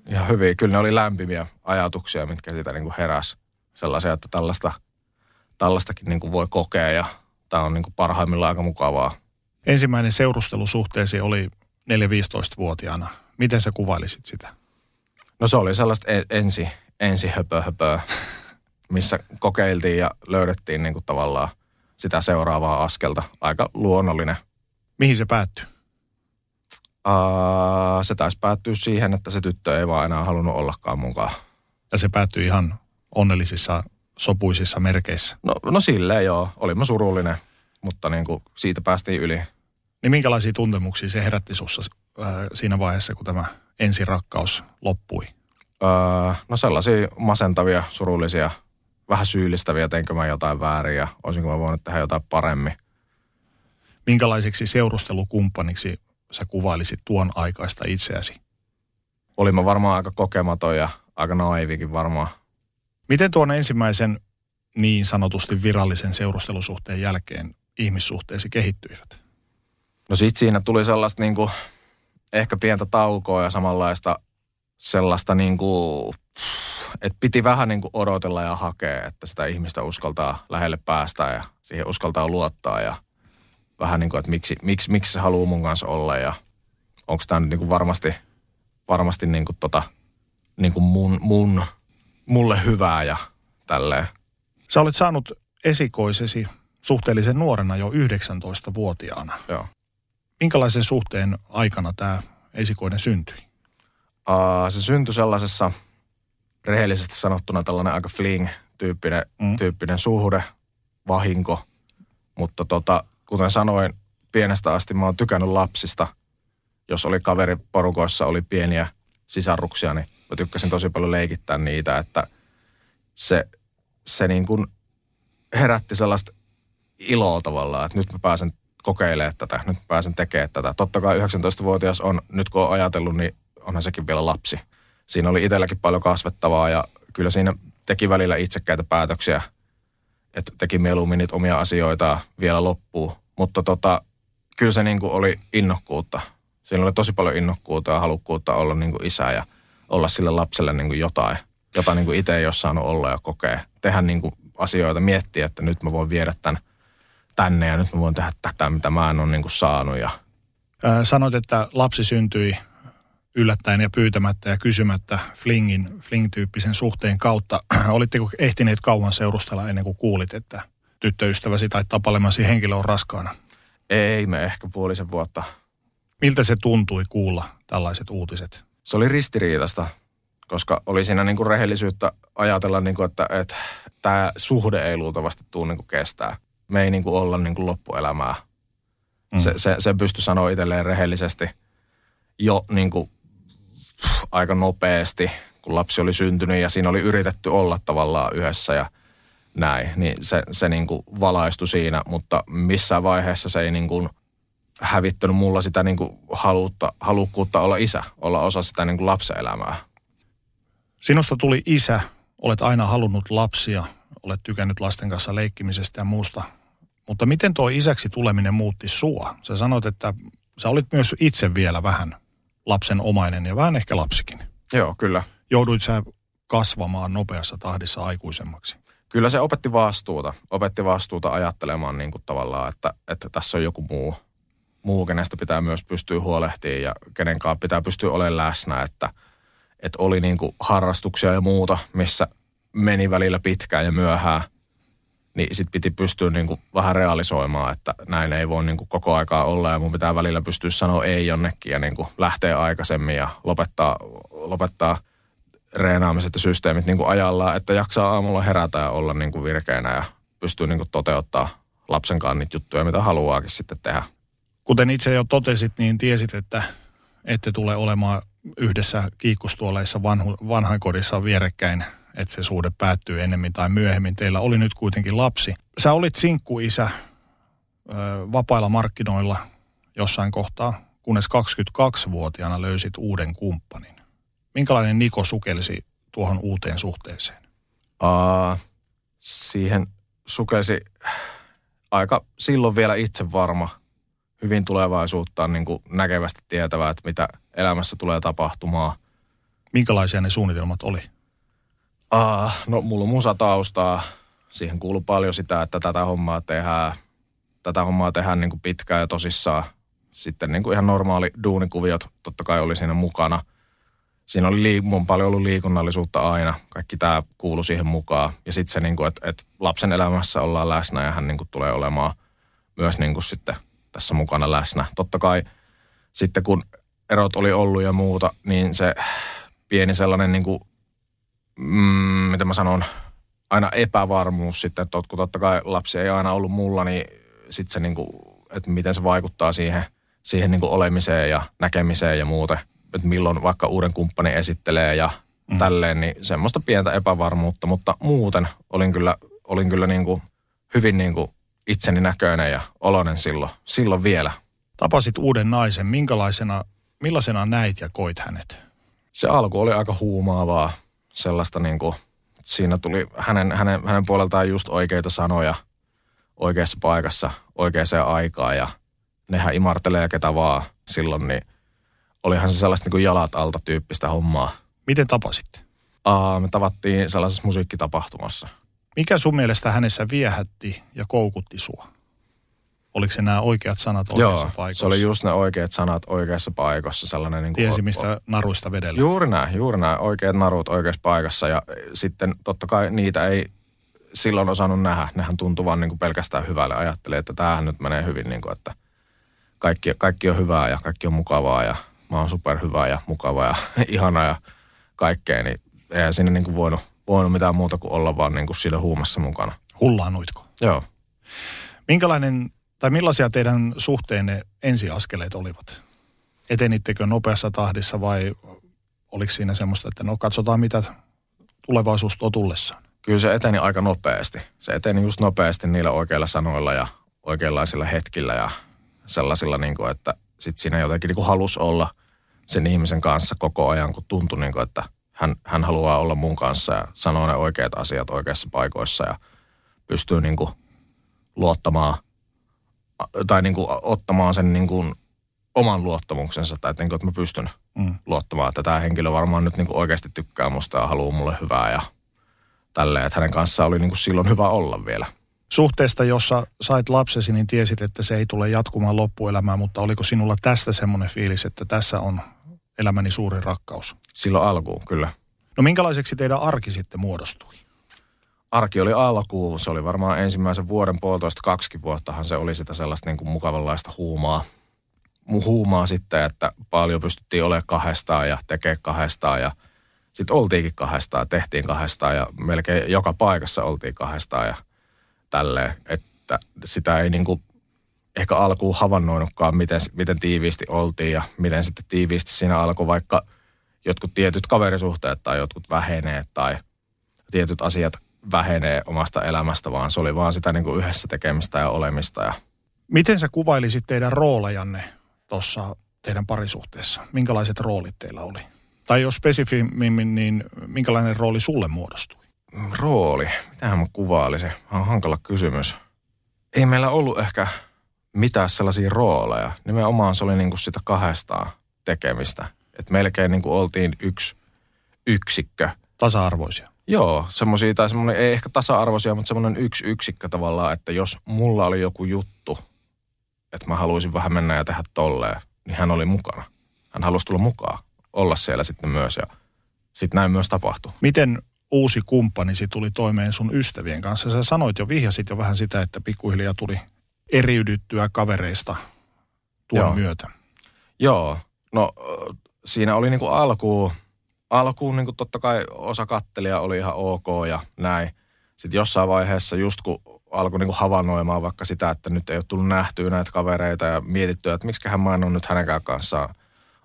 Ihan hyviä. Kyllä ne oli lämpimiä ajatuksia, mitkä siitä niin kuin heräs. Sellaisia, että tällaista, tällaistakin niin kuin voi kokea ja tämä on niin kuin parhaimmillaan aika mukavaa. Ensimmäinen seurustelusuhteesi oli 4-15-vuotiaana. Miten sä kuvailisit sitä? No se oli sellaista en- ensi, ensi höpö, höpöä, missä kokeiltiin ja löydettiin niin kuin tavallaan sitä seuraavaa askelta. Aika luonnollinen. Mihin se päättyi? Uh, se taisi päättyä siihen, että se tyttö ei vaan enää halunnut ollakaan mukaan. Ja se päättyi ihan onnellisissa, sopuisissa merkeissä. No, no silleen joo, olin mä surullinen, mutta niin kuin siitä päästiin yli. Niin minkälaisia tuntemuksia se herätti sussa äh, siinä vaiheessa, kun tämä ensirakkaus loppui? Öö, no sellaisia masentavia, surullisia, vähän syyllistäviä, teinkö mä jotain väärin ja olisinko mä voinut tehdä jotain paremmin. Minkälaiseksi seurustelukumppaniksi sä kuvailisit tuon aikaista itseäsi? Olin mä varmaan aika kokematon ja aika naivikin varmaan. Miten tuon ensimmäisen niin sanotusti virallisen seurustelusuhteen jälkeen ihmissuhteesi kehittyivät? No sit siinä tuli sellaista niinku, ehkä pientä taukoa ja samanlaista sellaista niinku, että piti vähän niinku odotella ja hakea, että sitä ihmistä uskaltaa lähelle päästä ja siihen uskaltaa luottaa ja vähän niin kuin, että miksi, miksi, miksi se haluaa mun kanssa olla ja onko tämä nyt niinku varmasti, varmasti niinku tota, niinku mun, mun, mulle hyvää ja tälleen. Sä olet saanut esikoisesi suhteellisen nuorena jo 19-vuotiaana. Joo. Minkälaisen suhteen aikana tämä esikoinen syntyi? Uh, se syntyi sellaisessa rehellisesti sanottuna tällainen aika fling-tyyppinen Mm. tyyppinen suhde, vahinko. Mutta tota, kuten sanoin, pienestä asti mä oon tykännyt lapsista. Jos oli kaveriporukoissa, oli pieniä sisaruksia, niin mä tykkäsin tosi paljon leikittää niitä, että se, se niin kuin herätti sellaista iloa tavallaan, että nyt mä pääsen kokeilemaan tätä, nyt mä pääsen tekemään tätä. Totta kai 19-vuotias on, nyt kun on ajatellut, niin onhan sekin vielä lapsi. Siinä oli itselläkin paljon kasvettavaa ja kyllä siinä teki välillä itsekkäitä päätöksiä, että teki mieluummin niitä omia asioita vielä loppuun. Mutta tota, kyllä se niin kuin oli innokkuutta. Siinä oli tosi paljon innokkuutta ja halukkuutta olla niin kuin isä ja olla sille lapselle niin kuin jotain, jota niin kuin itse ei ole saanut olla ja kokea. Tehdä niin kuin asioita, miettiä, että nyt mä voin viedä tämän tänne ja nyt mä voin tehdä tätä, mitä mä en ole niin kuin saanut. Ja Sanoit, että lapsi syntyi yllättäen ja pyytämättä ja kysymättä flingin, fling-tyyppisen suhteen kautta. *clears throat* Olitteko ehtineet kauan seurustella ennen kuin kuulit, että tyttöystäväsi tai tapalemasi henkilö on raskaana? ei me ehkä puolisen vuotta. Miltä se tuntui kuulla tällaiset uutiset? Se oli ristiriitasta, koska oli siinä niin kuin rehellisyyttä ajatella, niin kuin, että, että tämä suhde ei luultavasti tule niin kuin kestää. Me ei niin kuin olla niin kuin loppuelämää. Mm. Se, se, se pystyi sanoa itselleen rehellisesti jo niin kuin, aika nopeasti, kun lapsi oli syntynyt ja siinä oli yritetty olla tavallaan yhdessä ja näin. Niin se, se niin kuin valaistui siinä, mutta missään vaiheessa se ei niin kuin hävittänyt mulla sitä niin kuin haluutta, halukkuutta olla isä, olla osa sitä niin kuin lapsen elämää. Sinusta tuli isä, olet aina halunnut lapsia, olet tykännyt lasten kanssa leikkimisestä ja muusta. Mutta miten tuo isäksi tuleminen muutti sua? Sä sanoit, että sä olit myös itse vielä vähän lapsen omainen ja vähän ehkä lapsikin. Joo, kyllä. Jouduit sä kasvamaan nopeassa tahdissa aikuisemmaksi. Kyllä se opetti vastuuta. Opetti vastuuta ajattelemaan niin kuin tavallaan, että, että tässä on joku muu, muu, kenestä pitää myös pystyä huolehtimaan ja kenen kanssa pitää pystyä olemaan läsnä. Että, että oli niin kuin harrastuksia ja muuta, missä meni välillä pitkään ja myöhään. Niin sit piti pystyä niin kuin vähän realisoimaan, että näin ei voi niin kuin koko aikaa olla ja mun pitää välillä pystyä sanoa ei jonnekin ja niin kuin lähteä aikaisemmin ja lopettaa, lopettaa reenaamiset ja systeemit niin kuin ajallaan, että jaksaa aamulla herätä ja olla niin kuin virkeänä ja pystyy niin kuin toteuttaa lapsen kanssa niitä juttuja, mitä haluaakin sitten tehdä. Kuten itse jo totesit, niin tiesit, että ette tule olemaan yhdessä kiikkustuoleissa vanhu, vanhainkodissa vierekkäin, että se suhde päättyy ennemmin tai myöhemmin. Teillä oli nyt kuitenkin lapsi. Sä olit sinkkuisä ö, vapailla markkinoilla jossain kohtaa, kunnes 22-vuotiaana löysit uuden kumppanin. Minkälainen Niko sukelsi tuohon uuteen suhteeseen? Uh, siihen sukelsi aika silloin vielä itse varma, hyvin tulevaisuuttaan niin kuin näkevästi tietävää, että mitä elämässä tulee tapahtumaan. Minkälaisia ne suunnitelmat oli? Uh, no mulla on musataustaa. Siihen kuuluu paljon sitä, että tätä hommaa tehdään, tätä hommaa tehdään niin kuin pitkään ja tosissaan. Sitten niin kuin ihan normaali duunikuviot totta kai oli siinä mukana. Siinä oli liik- mun paljon ollut liikunnallisuutta aina. Kaikki tämä kuulu siihen mukaan. Ja sitten se, niin kuin, että, että lapsen elämässä ollaan läsnä ja hän niin kuin tulee olemaan myös niin kuin sitten tässä mukana läsnä. Totta kai sitten kun erot oli ollut ja muuta, niin se pieni sellainen niin kuin mm, miten mä sanon, aina epävarmuus sitten, että kun totta kai lapsi ei aina ollut mulla, niin sitten se niin kuin, että miten se vaikuttaa siihen, siihen niin kuin olemiseen ja näkemiseen ja muuten. Että milloin vaikka uuden kumppanin esittelee ja mm. tälleen, niin semmoista pientä epävarmuutta, mutta muuten olin kyllä, olin kyllä niin kuin hyvin niin kuin itseni näköinen ja oloinen silloin, silloin vielä. Tapasit uuden naisen. Minkälaisena, millaisena näit ja koit hänet? Se alku oli aika huumaavaa sellaista niin kuin, siinä tuli hänen, hänen, hänen puoleltaan just oikeita sanoja oikeassa paikassa, oikeaan aikaan ja nehän imartelee ketä vaan silloin, niin olihan se sellaista niin kuin jalat alta tyyppistä hommaa. Miten tapasitte? Uh, me tavattiin sellaisessa musiikkitapahtumassa. Mikä sun mielestä hänessä viehätti ja koukutti sua? Oliko se nämä oikeat sanat oikeassa Joo, paikassa? se oli just ne oikeat sanat oikeassa paikassa. Sellainen niin kuin, Tiesi, mistä naruista vedellä. Juuri näin, juuri näin. Oikeat narut oikeassa paikassa. Ja sitten totta kai niitä ei silloin osannut nähdä. Nehän tuntuvan niin kuin pelkästään hyvälle. Ajattelin, että tämähän nyt menee hyvin, niin kuin, että kaikki, kaikki on hyvää ja kaikki on mukavaa ja mä oon superhyvä ja mukava ja *laughs* ihana ja kaikkea. Niin eihän sinne niin kuin voinut, voinut mitään muuta kuin olla vaan niin kuin siinä huumassa mukana. Hullaanuitko? Joo. Minkälainen tai millaisia teidän suhteenne ensiaskeleet olivat? Etenittekö nopeassa tahdissa vai oliko siinä semmoista, että no katsotaan mitä tulevaisuus tuo tullessaan? Kyllä se eteni aika nopeasti. Se eteni just nopeasti niillä oikeilla sanoilla ja oikeanlaisilla hetkillä ja sellaisilla, niin kuin, että sitten siinä jotenkin niin halusi olla sen ihmisen kanssa koko ajan, kun tuntui, niin kuin, että hän, hän haluaa olla mun kanssa ja sanoa ne oikeat asiat oikeissa paikoissa ja pystyy niin kuin luottamaan tai niin kuin ottamaan sen niin kuin oman luottamuksensa, tai että, niin kuin, että mä pystyn mm. luottamaan, että tämä henkilö varmaan nyt niin kuin oikeasti tykkää musta ja haluaa mulle hyvää ja tälleen, että hänen kanssaan oli niin kuin silloin hyvä olla vielä. Suhteesta, jossa sait lapsesi, niin tiesit, että se ei tule jatkumaan loppuelämään, mutta oliko sinulla tästä semmoinen fiilis, että tässä on elämäni suuri rakkaus? Silloin alkuun, kyllä. No minkälaiseksi teidän arki sitten muodostui? Arki oli alkuun. Se oli varmaan ensimmäisen vuoden, puolitoista, kaksikin vuottahan se oli sitä sellaista niin kuin mukavanlaista huumaa. Huumaa sitten, että paljon pystyttiin olemaan kahdestaan ja tekemään kahdestaan ja sitten oltiinkin kahdestaan, tehtiin kahdestaan ja melkein joka paikassa oltiin kahdestaan ja tälleen, että sitä ei niin kuin ehkä alkuun havainnoinutkaan, miten, miten tiiviisti oltiin ja miten sitten tiiviisti siinä alkoi vaikka jotkut tietyt kaverisuhteet tai jotkut väheneet tai tietyt asiat vähenee omasta elämästä, vaan se oli vaan sitä niin kuin yhdessä tekemistä ja olemista. Ja... Miten sä kuvailisit teidän roolejanne tuossa teidän parisuhteessa? Minkälaiset roolit teillä oli? Tai jos spesifimmin, niin minkälainen rooli sulle muodostui? Rooli? Mitähän mä kuvailisin? On hankala kysymys. Ei meillä ollut ehkä mitään sellaisia rooleja. Nimenomaan se oli niin kuin sitä kahdestaan tekemistä. Että melkein niin kuin oltiin yksi yksikkö. Tasa-arvoisia. Joo, semmoisia, tai semmoinen, ei ehkä tasa-arvoisia, mutta semmoinen yksi yksikkö tavallaan, että jos mulla oli joku juttu, että mä haluaisin vähän mennä ja tehdä tolleen, niin hän oli mukana. Hän halusi tulla mukaan, olla siellä sitten myös ja sitten näin myös tapahtui. Miten uusi kumppanisi tuli toimeen sun ystävien kanssa. Sä sanoit jo, vihjasit jo vähän sitä, että pikkuhiljaa tuli eriydyttyä kavereista tuon Joo. myötä. Joo, no siinä oli niinku alkuun, alkuun niinku totta kai osa kattelia oli ihan ok ja näin. Sitten jossain vaiheessa just kun alkoi niinku havainnoimaan vaikka sitä, että nyt ei ole tullut nähtyä näitä kavereita ja mietittyä, että miksiköhän mä en ole nyt hänenkään kanssaan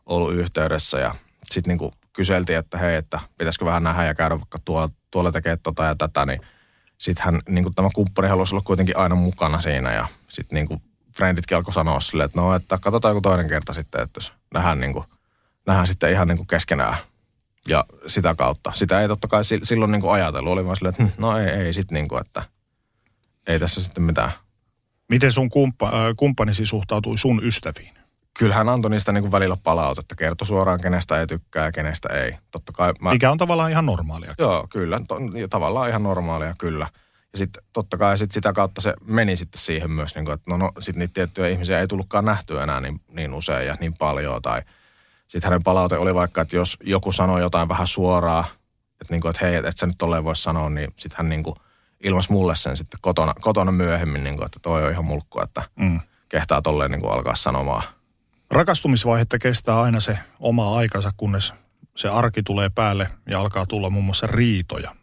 ollut yhteydessä ja sitten niinku kyseltiin, että hei, että pitäisikö vähän nähdä ja käydä vaikka tuolla, tuolla tekee tota ja tätä, niin sitten hän, niinku tämä kumppani halusi olla kuitenkin aina mukana siinä ja sitten niinku frienditkin alkoi sanoa silleen, että no, että katsotaan joku toinen kerta sitten, että jos nähdään, niinku, nähdään sitten ihan niinku keskenään ja sitä kautta. Sitä ei totta kai si- silloin niinku ajatellut, oli vaan silleen, että hm, no ei, ei sitten niinku, että ei tässä sitten mitään. Miten sun kumppa, äh, kumppanisi suhtautui sun ystäviin? Kyllähän antoi niistä niinku välillä palautetta, kertoi suoraan kenestä ei tykkää ja kenestä ei. Totta kai mä, Mikä on tavallaan ihan normaalia. Joo, kyllä. To, tavallaan ihan normaalia, kyllä. Ja sitten totta kai sit sitä kautta se meni sitten siihen myös, niin kuin, että no, no sitten niitä tiettyjä ihmisiä ei tullutkaan nähtyä enää niin, niin usein ja niin paljon. Tai sitten hänen palaute oli vaikka, että jos joku sanoi jotain vähän suoraa, että, niin kuin, että hei, että et sä nyt tolleen voi sanoa, niin sitten hän niin kuin ilmas mulle sen sitten kotona, kotona myöhemmin, niin kuin, että toi on ihan mulkku, että Mm. kehtaa tolleen niin kuin alkaa sanomaan. Rakastumisvaihetta kestää aina se oma aikansa, kunnes se arki tulee päälle ja alkaa tulla muun muassa riitoja.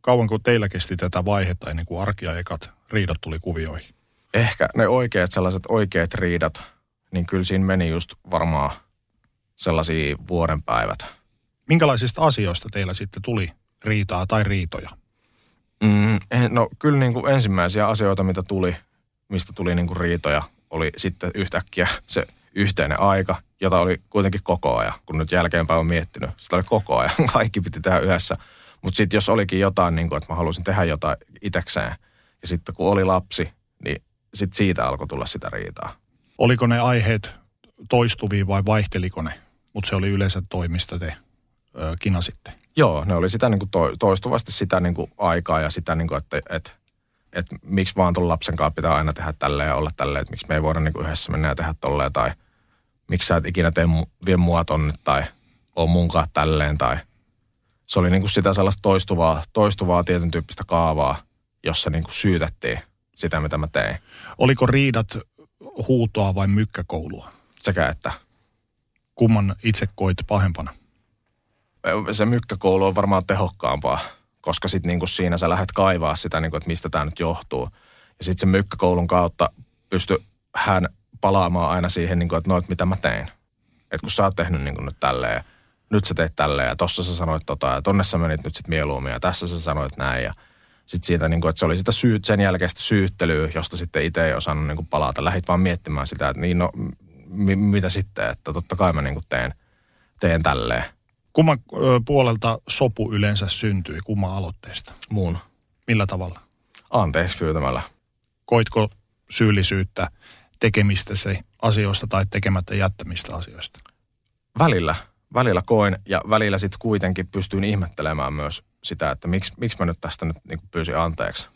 Kauanko teillä kesti tätä vaihetta ennen kuin arki ja ekat riidat tuli kuvioihin? ehkä ne oikeat sellaiset oikeat riidat, niin kyllä siinä meni just varmaan sellaisia vuoden päivät. Minkälaisista asioista teillä sitten tuli riitaa tai riitoja? Mm, eh, no kyllä niin kuin ensimmäisiä asioita, mitä tuli, mistä tuli niin kuin riitoja, oli sitten yhtäkkiä se yhteinen aika, jota oli kuitenkin koko ajan, kun nyt jälkeenpäin on miettinyt. Sitä oli koko ajan, *laughs* kaikki piti tehdä yhdessä. Mutta sitten jos olikin jotain, niin kuin, että mä halusin tehdä jotain itekseen, ja sitten kun oli lapsi, niin sitten siitä alkoi tulla sitä riitaa. Oliko ne aiheet toistuvia vai vaihteliko ne? Mutta se oli yleensä toimista te ö, kinasitte. Joo, ne oli sitä niin kuin to, toistuvasti sitä niin kuin aikaa ja sitä, niin kuin, että, että, että miksi vaan tuon lapsen kanssa pitää aina tehdä tälleen ja olla tälleen, että miksi me ei voida niin kuin yhdessä mennä ja tehdä tolleen tai miksi sä et ikinä tee, vie mua tonne tai on munkaan tälleen tai se oli niin kuin sitä sellaista toistuvaa, toistuvaa tietyn tyyppistä kaavaa, jossa niin kuin syytettiin sitä, mitä mä tein. Oliko riidat huutoa vai mykkäkoulua? Sekä että Kumman itse koit pahempana? se mykkäkoulu on varmaan tehokkaampaa, koska sitten niinku siinä sä lähdet kaivaa sitä, niinku, että mistä tämä nyt johtuu. Ja sitten se mykkäkoulun kautta pysty hän palaamaan aina siihen, niinku, että noit mitä mä tein. Että kun sä oot tehnyt niinku nyt tälleen, nyt sä teet tälleen ja tossa sä sanoit tota ja tonne sä menit nyt sit mieluummin ja tässä sä sanoit näin ja sitten siitä, niinku, että se oli sitä syyt, sen jälkeistä syyttelyä, josta sitten itse ei osannut niinku palata. Lähit vaan miettimään sitä, että niin no, m- mitä sitten, että totta kai mä niinku teen, teen tälleen Kumman puolelta sopu yleensä syntyi, kumman aloitteesta? muun Millä tavalla? anteeksi pyytämällä. Koitko syyllisyyttä tekemistä se asioista tai tekemättä jättämistä asioista? Välillä, välillä koin ja välillä sitten kuitenkin pystyin ihmettelemään myös sitä, että miksi, miksi mä nyt tästä nyt niin pyysin anteeksi.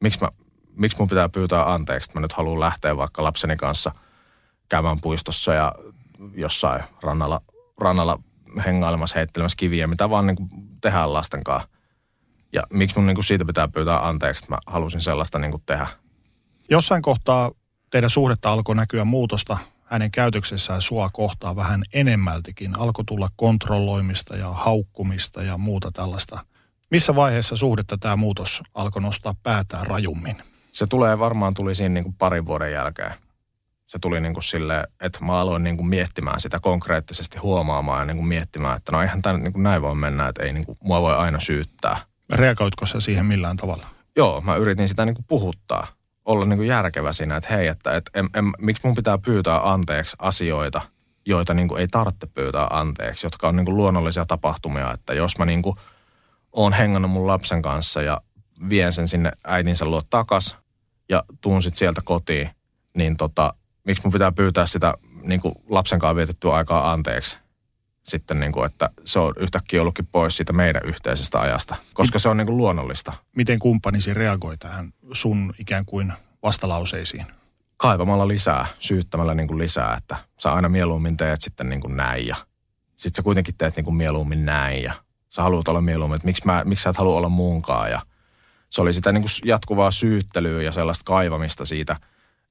Miksi, mä, miksi mun pitää pyytää anteeksi, että mä nyt haluan lähteä vaikka lapseni kanssa käymään puistossa ja jossain rannalla, rannalla hengailemassa, heittelemässä kiviä, mitä vaan niin tehdään lasten kanssa. Ja miksi mun niin siitä pitää pyytää anteeksi, että mä halusin sellaista niin tehdä. Jossain kohtaa teidän suhdetta alkoi näkyä muutosta hänen käytöksessään sua kohtaa vähän enemmältikin. Alkoi tulla kontrolloimista ja haukkumista ja muuta tällaista. Missä vaiheessa suhdetta tämä muutos alkoi nostaa päätään rajummin? se tulee varmaan tuli siinä niin kuin parin vuoden jälkeen. Se tuli niin kuin silleen, että mä aloin niin kuin miettimään sitä konkreettisesti huomaamaan ja niin kuin miettimään, että no eihän tämä niin kuin näin voi mennä, että ei niin kuin, mua voi aina syyttää. Reagoitko sä siihen millään tavalla? Joo, mä yritin sitä niin kuin puhuttaa, olla niin kuin järkevä siinä, että hei, että et, em, em, miksi mun pitää pyytää anteeksi asioita, joita niin kuin ei tarvitse pyytää anteeksi, jotka on niin kuin luonnollisia tapahtumia, että jos mä niin kuin oon hengannut mun lapsen kanssa ja vien sen sinne äitinsä luo takas ja tuun sit sieltä kotiin, niin tota, miksi mun pitää pyytää sitä niin kuin lapsen kanssa vietettyä aikaa anteeksi? Sitten niin kuin, että se on yhtäkkiä ollutkin pois siitä meidän yhteisestä ajasta, koska se on niin kuin luonnollista. Miten kumppanisi reagoi tähän sun ikään kuin vastalauseisiin? kaivamalla lisää, syyttämällä niin kuin lisää, että sä aina mieluummin teet sitten niin kuin näin ja sitten sä kuitenkin teet niin kuin mieluummin näin ja Sä haluat olla mieluummin, että miksi, mä, miksi sä et halua olla muunkaan. Ja se oli sitä niin kuin jatkuvaa syyttelyä ja sellaista kaivamista siitä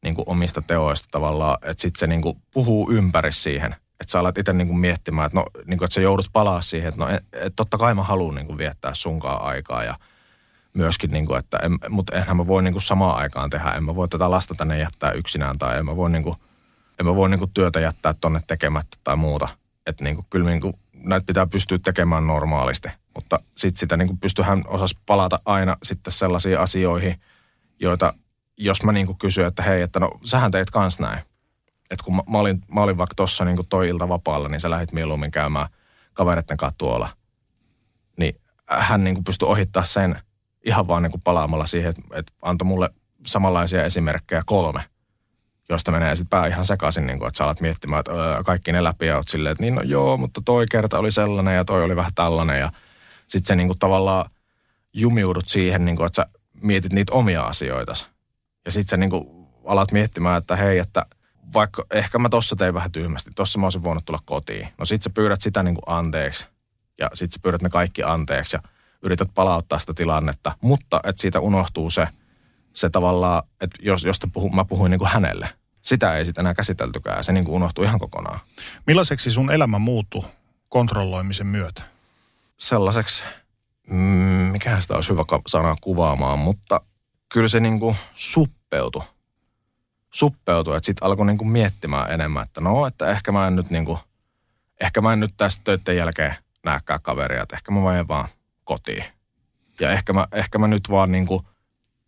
niin kuin omista teoista tavallaan, että sitten se niin kuin puhuu ympäri siihen. Että sä alat itse niin kuin miettimään, että, no, niin kuin, että sä joudut palaa siihen, että no, et, et totta kai mä haluan niin kuin viettää sunkaan aikaa ja myöskin, niin kuin, että en, mutta enhän mä voi niin kuin samaan aikaan tehdä. En mä voi tätä lasta tänne jättää yksinään tai en mä voi, niin kuin, en mä voi niin kuin työtä jättää tonne tekemättä tai muuta. Että niin kuin, kyllä niin kuin, näitä pitää pystyä tekemään normaalisti. Mutta sitten sitä niin pystyhän osas palata aina sitten sellaisiin asioihin, joita jos mä niin kysyn, että hei, että no sähän teit kans näin. Että kun mä, mä, olin, mä olin vaikka tuossa niin toi ilta vapaalla, niin sä lähdit mieluummin käymään kavereiden kanssa tuolla. Niin hän niin pystyi ohittaa sen ihan vaan niin palaamalla siihen, että, että antoi mulle samanlaisia esimerkkejä kolme, josta menee sitten pää ihan sekaisin, niin kuin, että sä alat miettimään, että öö, kaikki ne läpi ja oot silleen, että niin no joo, mutta toi kerta oli sellainen ja toi oli vähän tällainen ja sitten se niin kuin tavallaan jumiudut siihen, niin kuin, että sä mietit niitä omia asioita. Ja sitten sä niin kuin alat miettimään, että hei, että vaikka ehkä mä tossa tein vähän tyhmästi, tossa mä olisin voinut tulla kotiin. No sit sä pyydät sitä niin kuin anteeksi ja sit sä pyydät ne kaikki anteeksi ja yrität palauttaa sitä tilannetta, mutta että siitä unohtuu se, se tavallaan, että jos, jos puhu, mä puhuin niin kuin hänelle, sitä ei sitten enää käsiteltykään. Se niin kuin unohtuu ihan kokonaan. Millaiseksi sun elämä muuttui kontrolloimisen myötä? Sellaiseksi, mm, mikä sitä olisi hyvä sana kuvaamaan, mutta kyllä se niin kuin suppeutui. Suppeutui, että sitten alkoi niin kuin miettimään enemmän, että no, että ehkä mä en nyt niin kuin, ehkä mä en nyt tästä töiden jälkeen näkään kaveria, että ehkä mä vain vaan kotiin. Ja ehkä mä, ehkä mä nyt vaan niin kuin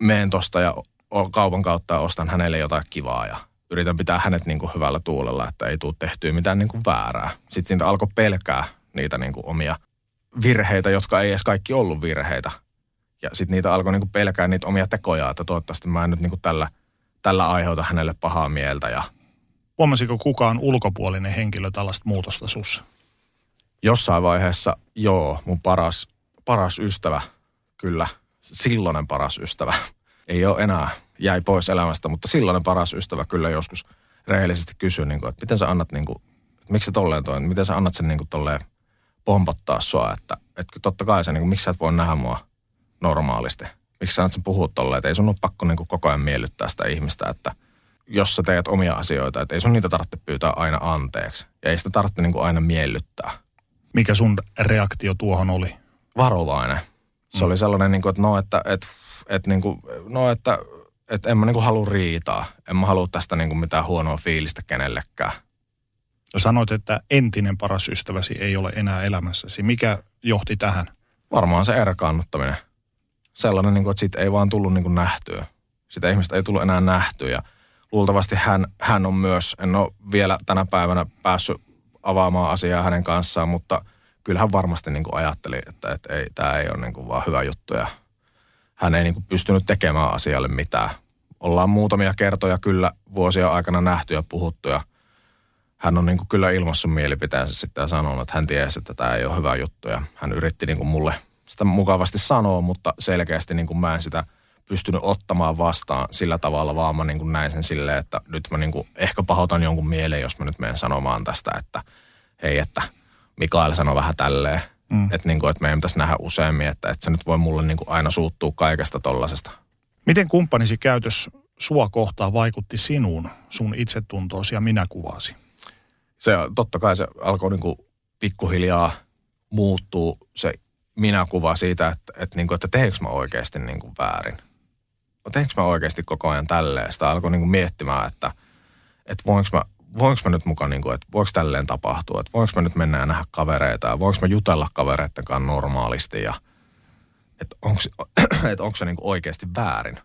meen tosta ja kaupan kautta ostan hänelle jotain kivaa ja yritän pitää hänet niin kuin hyvällä tuulella, että ei tule tehtyä mitään niin kuin väärää. Sitten siitä alkoi pelkää niitä niin kuin omia virheitä, jotka ei edes kaikki ollut virheitä. Ja sitten niitä alkoi niin kuin pelkää niitä omia tekoja, että toivottavasti mä en nyt niin kuin tällä, tällä aiheuta hänelle pahaa mieltä. Ja... Huomasiko kukaan ulkopuolinen henkilö tällaista muutosta sussa? Jossain vaiheessa, joo, mun paras, paras ystävä, kyllä, silloinen paras ystävä, ei ole enää, jäi pois elämästä, mutta silloinen paras ystävä kyllä joskus rehellisesti kysyi, niin kuin, että miten sä annat, niin kuin, että miksi sä tolleen toi, miten sä annat sen niin kuin tolleen pompottaa sua, että, että totta kai sä, niin kuin, miksi sä et voi nähdä mua normaalisti. Miksi sä annat sen puhua tolleen, että ei sun ole pakko niin kuin koko ajan miellyttää sitä ihmistä, että jos sä teet omia asioita, että ei sun niitä tarvitse pyytää aina anteeksi. Ja ei sitä tarvitse niin kuin aina miellyttää. Mikä sun reaktio tuohon oli? Varovainen. Se mm. oli sellainen, niin kuin, että no, että, että, että, niin kuin, no, että, että en mä niin kuin halua riitaa. En mä halua tästä niin kuin mitään huonoa fiilistä kenellekään. Ja sanoit, että entinen paras ystäväsi ei ole enää elämässäsi. Mikä johti tähän? Varmaan se erkaannuttaminen. Sellainen, niin kuin, että siitä ei vaan tullut niin kuin nähtyä. Sitä ihmistä ei tullut enää nähtyä. Ja luultavasti hän, hän on myös, en ole vielä tänä päivänä päässyt avaamaan asiaa hänen kanssaan, mutta kyllähän varmasti niin kuin ajatteli, että, että ei, tämä ei ole niin kuin vaan hyvä juttu ja hän ei niin kuin pystynyt tekemään asialle mitään. Ollaan muutamia kertoja kyllä vuosia aikana nähty ja puhuttu ja hän on niin kuin kyllä ilmassut mielipiteensä sitten ja sanonut, että hän tiesi, että tämä ei ole hyvä juttu ja hän yritti niin kuin mulle sitä mukavasti sanoa, mutta selkeästi niin kuin mä en sitä – pystynyt ottamaan vastaan sillä tavalla, vaan mä niin kuin näin sen silleen, että nyt mä niin kuin ehkä pahoitan jonkun mieleen, jos mä nyt menen sanomaan tästä, että hei, että Mikael sanoi vähän tälleen, mm. että, niin kuin, että meidän pitäisi nähdä useammin, että, että se nyt voi mulle niin kuin aina suuttua kaikesta tollasesta. Miten kumppanisi käytös sua kohtaan vaikutti sinuun, sun itsetuntoosi ja minäkuvasi? Se totta kai se alkoi niin kuin pikkuhiljaa muuttuu se minäkuva siitä, että, että, niin kuin, että teekö mä oikeasti niin kuin väärin teinkö mä oikeasti koko ajan tälleen. Sitä alkoi niin kuin miettimään, että, että voinko mä, voinko mä nyt mukaan, niin kuin, että voiko tälleen tapahtua, että voinko mä nyt mennä ja nähdä kavereita ja voinko mä jutella kavereiden kanssa normaalisti ja että onko, *clears throat* että onko se niin kuin oikeasti väärin.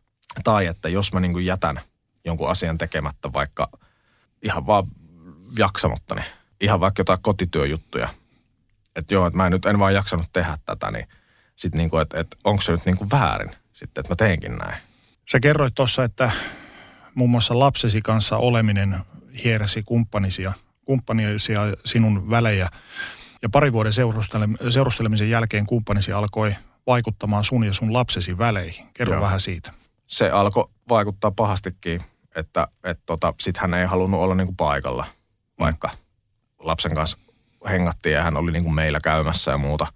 Tai että jos mä niin kuin jätän jonkun asian tekemättä vaikka ihan vaan jaksamatta, niin ihan vaikka jotain kotityöjuttuja, että joo, että mä en nyt en vaan jaksanut tehdä tätä, niin sitten niin kuin, että, että onko se nyt niin kuin väärin sitten, että mä teenkin näin. Sä kerroit tuossa, että muun muassa lapsesi kanssa oleminen hiersi kumppanisia, kumppanisia sinun välejä. Ja pari vuoden seurustelemisen jälkeen kumppanisi alkoi vaikuttamaan sun ja sun lapsesi väleihin. Kerro Joo. vähän siitä. Se alkoi vaikuttaa pahastikin, että, että tota, sit hän ei halunnut olla niinku paikalla, vaikka mm. lapsen kanssa hengattiin ja hän oli niinku meillä käymässä ja muuta.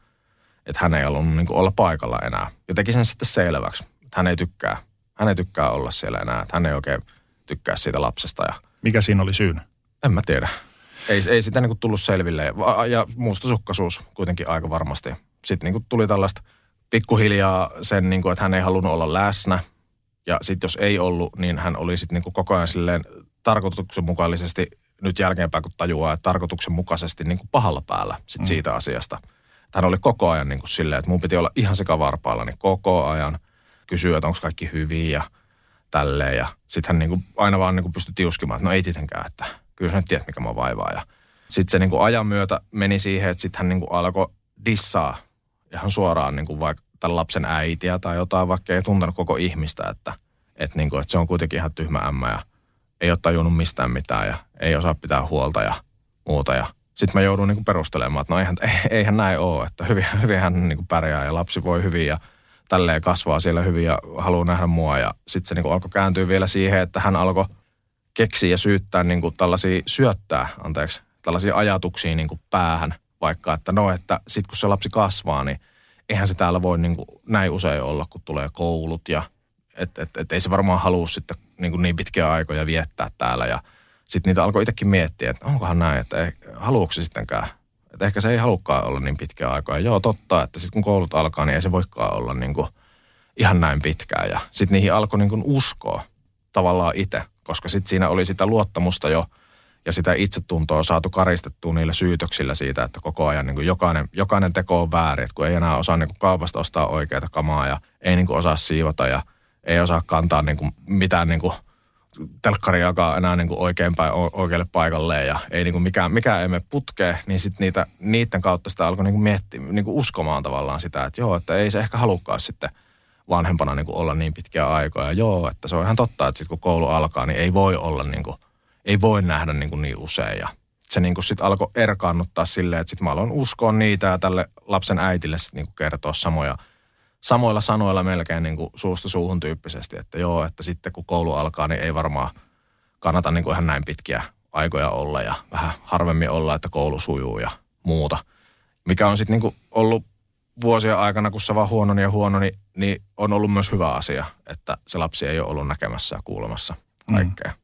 että hän ei halunnut niin kuin olla paikalla enää. Ja teki sen sitten selväksi, että hän ei tykkää. Hän ei tykkää olla siellä enää, että hän ei oikein tykkää siitä lapsesta. Ja Mikä siinä oli syynä? en mä tiedä. Ei, ei sitä niin kuin tullut selville. Ja mustasukkaisuus kuitenkin aika varmasti. Sitten niin kuin tuli tällaista pikkuhiljaa sen, niin kuin, että hän ei halunnut olla läsnä. Ja sitten jos ei ollut, niin hän oli sitten niin kuin koko ajan silleen tarkoituksenmukaisesti nyt jälkeenpäin, kun tajuaa, että tarkoituksenmukaisesti niin kuin pahalla päällä sit mm. siitä asiasta. Hän oli koko ajan niin kuin silleen, että mun piti olla ihan sekavarpaalla, niin koko ajan kysyä, että onko kaikki hyvin ja tälleen. Ja sitten hän niin kuin aina vaan niin kuin pystyi tiuskimaan, että no ei tietenkään, että kyllä sä nyt tiedät, mikä mä vaivaa. Ja sitten se niin kuin ajan myötä meni siihen, että sitten hän niin kuin alkoi dissaa ihan suoraan niin kuin vaikka tämän lapsen äitiä tai jotain, vaikka ei tuntenut koko ihmistä, että, että, niin kuin, että se on kuitenkin ihan tyhmä ämmä ja ei ole tajunnut mistään mitään ja ei osaa pitää huolta ja muuta. Ja sitten mä joudun niin perustelemaan, että no eihän, eihän näin ole, että hyvin, hyvin hän niin pärjää ja lapsi voi hyvin ja tälleen kasvaa siellä hyvin ja haluaa nähdä mua. Ja sitten se niin alkoi kääntyä vielä siihen, että hän alkoi keksiä ja syyttää niin kuin tällaisia, syöttää, anteeksi, tällaisia ajatuksia niin kuin päähän. Vaikka, että no, että sitten kun se lapsi kasvaa, niin eihän se täällä voi niin, kuin näin usein olla, kun tulee koulut ja että et, et ei se varmaan halua sitten niin, kuin niin pitkiä aikoja viettää täällä. Ja sitten niitä alkoi itsekin miettiä, että onkohan näin, että haluuko se sittenkään. Että ehkä se ei halukkaan olla niin pitkiä aikoja. Joo, totta, että sitten kun koulut alkaa, niin ei se voikaan olla niin kuin ihan näin pitkään. Ja sitten niihin alkoi niin kuin uskoa tavallaan itse, koska sitten siinä oli sitä luottamusta jo ja sitä itsetuntoa saatu karistettua niillä syytöksillä siitä, että koko ajan niin kuin jokainen, jokainen teko on väärin, että kun ei enää osaa niin kuin kaupasta ostaa oikeita kamaa ja ei niin kuin osaa siivota ja ei osaa kantaa niin kuin mitään niin kuin telkkariakaan enää niin kuin oikeinpäin oikealle paikalle ja ei niin kuin mikään, mikään ei mene niin sitten niitä, niiden kautta sitä alkoi niin kuin miettiä, niin kuin uskomaan tavallaan sitä, että joo, että ei se ehkä halukkaan sitten vanhempana niin kuin olla niin pitkiä aikoja. Joo, että se on ihan totta, että sitten kun koulu alkaa, niin ei voi olla niin kuin, ei voi nähdä niin, kuin niin usein ja se niin kuin sitten alkoi erkaannuttaa silleen, että sitten mä aloin uskoa niitä ja tälle lapsen äitille sitten niin kuin kertoa samoja, samoilla sanoilla melkein niin kuin suusta suuhun tyyppisesti, että joo, että sitten kun koulu alkaa, niin ei varmaan kannata niin kuin ihan näin pitkiä aikoja olla ja vähän harvemmin olla, että koulu sujuu ja muuta. Mikä on sitten niin ollut vuosien aikana, kun se vaan huononi ja huononi, niin on ollut myös hyvä asia, että se lapsi ei ole ollut näkemässä ja kuulemassa kaikkea. Mm.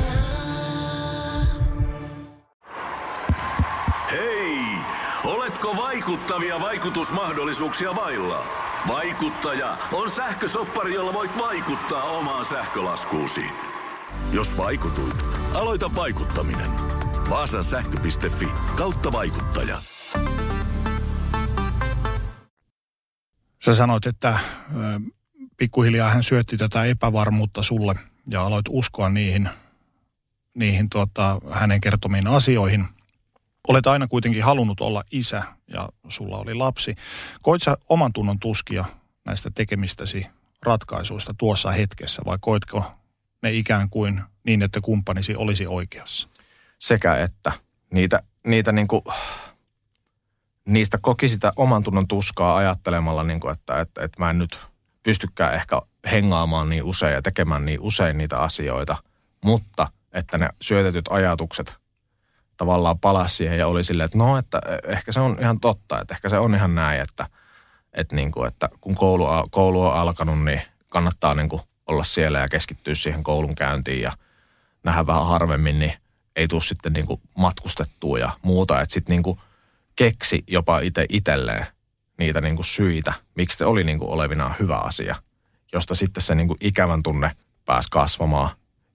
Oletko vaikuttavia vaikutusmahdollisuuksia vailla? Vaikuttaja on sähkösoppari, jolla voit vaikuttaa omaan sähkölaskuusi. Jos vaikutuit, aloita vaikuttaminen. Vaasan sähkö.fi kautta vaikuttaja. Sä sanoit, että ö, pikkuhiljaa hän syötti tätä epävarmuutta sulle ja aloit uskoa niihin, niihin tuota, hänen kertomiin asioihin. Olet aina kuitenkin halunnut olla isä ja sulla oli lapsi. Koit sä oman tunnon tuskia näistä tekemistäsi ratkaisuista tuossa hetkessä vai koitko ne ikään kuin niin, että kumppanisi olisi oikeassa? sekä että niitä, niitä niin niistä koki sitä oman tunnon tuskaa ajattelemalla, niin että, että, että mä en nyt pystykään ehkä hengaamaan niin usein ja tekemään niin usein niitä asioita, mutta että ne syötetyt ajatukset tavallaan palasi siihen ja oli silleen, että no, että ehkä se on ihan totta, että ehkä se on ihan näin, että, että, niin kuin, että kun koulu, koulu on alkanut, niin kannattaa niin kuin olla siellä ja keskittyä siihen koulun käyntiin ja nähdä vähän harvemmin, niin ei tule sitten niin kuin matkustettua ja muuta. Että sitten niin kuin keksi jopa itse itselleen niitä niin kuin syitä, miksi se oli niin kuin olevinaan hyvä asia, josta sitten se niin kuin ikävän tunne pääsi kasvamaan,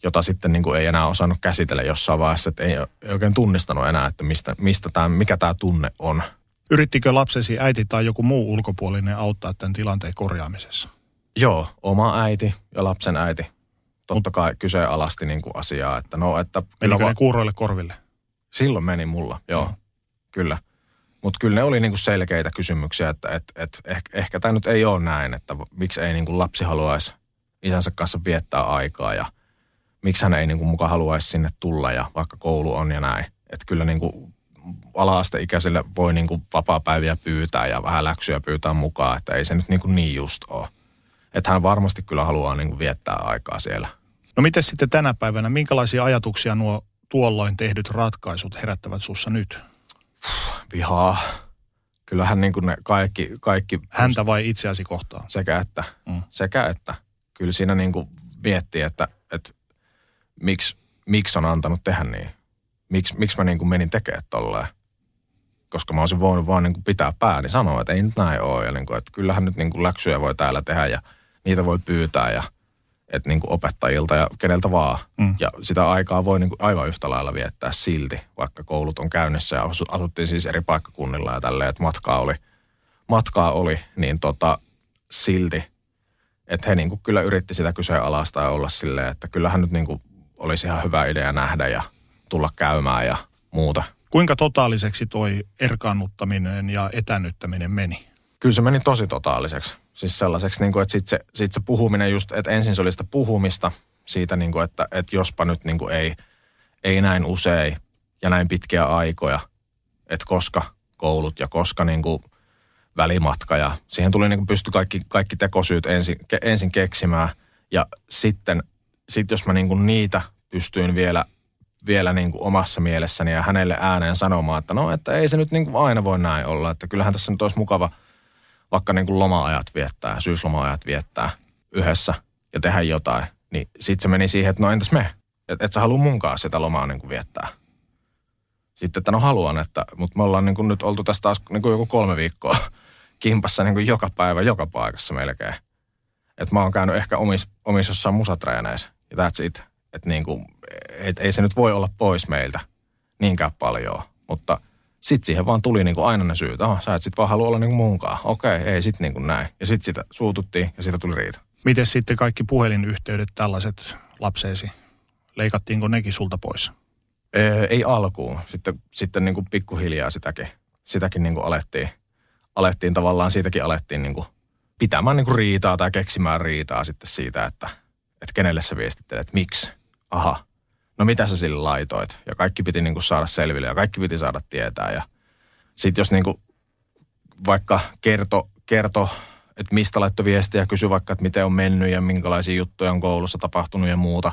jota sitten niin kuin ei enää osannut käsitellä jossain vaiheessa, että ei, ei oikein tunnistanut enää, että mistä, mistä tämä, mikä tämä tunne on. Yrittikö lapsesi äiti tai joku muu ulkopuolinen auttaa tämän tilanteen korjaamisessa? Joo, oma äiti ja lapsen äiti. Totta kai kyseenalaisti niin kuin asiaa, että no, että Menikö va- ne kuuroille korville? silloin meni mulla, joo, Joo. kyllä. Mutta kyllä ne oli niinku selkeitä kysymyksiä, että et, et ehkä, ehkä tämä nyt ei ole näin, että miksi ei niinku lapsi haluaisi isänsä kanssa viettää aikaa ja miksi hän ei niinku mukaan haluaisi sinne tulla ja vaikka koulu on ja näin. Että kyllä niinku ala-asteikäisille voi niinku vapaa-päiviä pyytää ja vähän läksyjä pyytää mukaan, että ei se nyt niinku niin just ole. Että hän varmasti kyllä haluaa niinku viettää aikaa siellä. No miten sitten tänä päivänä, minkälaisia ajatuksia nuo tuolloin tehdyt ratkaisut herättävät sussa nyt? Vihaa. Kyllähän niinku ne kaikki, kaikki... Häntä vai itseäsi kohtaan? Sekä että. Mm. Sekä että. Kyllä siinä niinku miettii, että, että miksi, miksi on antanut tehdä niin. Miksi, miksi mä niinku menin tekemään tolleen. Koska mä olisin voinut vaan niinku pitää pääni sanoa, että ei nyt näin ole. Ja niinku, että kyllähän nyt niinku läksyjä voi täällä tehdä ja niitä voi pyytää ja että niinku opettajilta ja keneltä vaan. Mm. Ja sitä aikaa voi niinku aivan yhtä lailla viettää silti, vaikka koulut on käynnissä ja asu- asuttiin siis eri paikkakunnilla ja tälleen, että matkaa oli, matkaa oli niin tota, silti, että he niinku kyllä yritti sitä kyseenalaista ja olla silleen, että kyllähän nyt niinku olisi ihan hyvä idea nähdä ja tulla käymään ja muuta. Kuinka totaaliseksi toi erkaannuttaminen ja etännyttäminen meni? Kyllä se meni tosi totaaliseksi. Siis sellaiseksi, niin kuin, että sitten se, sit se puhuminen just, että ensin se oli sitä puhumista siitä, niin kuin, että, että jospa nyt niin kuin ei, ei näin usein ja näin pitkiä aikoja, että koska koulut ja koska niin kuin välimatka ja siihen tuli niin kuin pysty kaikki, kaikki tekosyyt ensin, ke, ensin keksimään ja sitten sit jos mä niin kuin niitä pystyin vielä, vielä niin kuin omassa mielessäni ja hänelle ääneen sanomaan, että no, että ei se nyt niin kuin aina voi näin olla, että kyllähän tässä nyt olisi mukava vaikka niin kuin loma-ajat viettää, syysloma-ajat viettää yhdessä ja tehdä jotain, niin sitten se meni siihen, että no entäs me? Että et sä halua munkaan sitä lomaa niin kuin viettää. Sitten, että no haluan, että, mutta me ollaan niin kuin nyt oltu tästä taas niin kuin joku kolme viikkoa *laughs* kimpassa niin kuin joka päivä, joka paikassa melkein. Että mä oon käynyt ehkä omissa omis jossain musatreeneissä that's it. Että niin kuin, et, ei se nyt voi olla pois meiltä niinkään paljon, mutta sitten siihen vaan tuli niin kuin aina ne syyt. Oh, sä et sit vaan halua olla niin kuin munkaan. Okei, ei sit niin kuin näin. Ja sitten sitä suututtiin ja siitä tuli riita. Miten sitten kaikki puhelinyhteydet tällaiset lapseesi? Leikattiinko nekin sulta pois? Ei alkuun. Sitten, sitten niin kuin pikkuhiljaa sitäkin, sitäkin niin kuin alettiin, alettiin tavallaan, siitäkin alettiin niin kuin pitämään niin kuin riitaa tai keksimään riitaa sitten siitä, että, että kenelle sä viestittelet, miksi. Aha, no mitä sä sille laitoit? Ja kaikki piti niin kuin saada selville ja kaikki piti saada tietää. Ja sitten jos niin kuin vaikka kerto, kerto, että mistä laittoi viestiä, kysy vaikka, että miten on mennyt ja minkälaisia juttuja on koulussa tapahtunut ja muuta,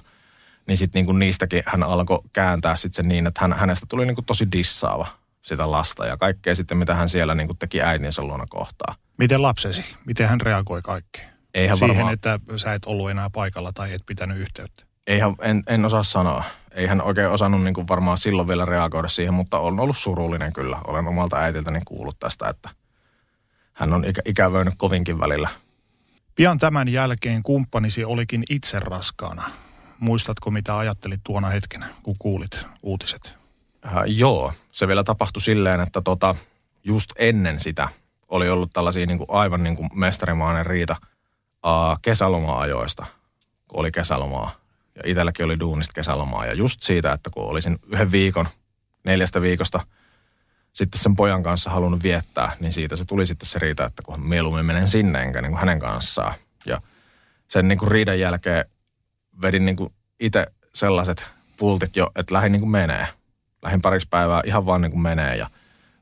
niin sitten niin niistäkin hän alkoi kääntää sitten sen niin, että hän, hänestä tuli niin kuin tosi dissaava sitä lasta ja kaikkea sitten, mitä hän siellä niin kuin teki äitinsä luona kohtaa. Miten lapsesi? Miten hän reagoi kaikkeen? Eihän Siihen, varmaan, että sä et ollut enää paikalla tai et pitänyt yhteyttä. eihän, en, en osaa sanoa. Ei hän oikein osannut niin kuin varmaan silloin vielä reagoida siihen, mutta on ollut surullinen kyllä. Olen omalta äitiltäni kuullut tästä, että hän on ikä, ikävöinyt kovinkin välillä. Pian tämän jälkeen kumppanisi olikin itse raskaana. Muistatko, mitä ajattelit tuona hetkenä, kun kuulit uutiset? Äh, joo, se vielä tapahtui silleen, että tota, just ennen sitä oli ollut tällaisia niin kuin aivan niin kuin mestarimainen riita äh, kesäloma-ajoista, kun oli kesälomaa. Ja itselläkin oli duunista kesälomaa. Ja just siitä, että kun olisin yhden viikon, neljästä viikosta sitten sen pojan kanssa halunnut viettää, niin siitä se tuli sitten se riita, että kun mieluummin menen sinne enkä niin kuin hänen kanssaan. Ja sen niin kuin riidan jälkeen vedin niin kuin itse sellaiset pultit jo, että lähdin niin kuin menee. Lähdin pariksi päivää ihan vaan niin kuin menee ja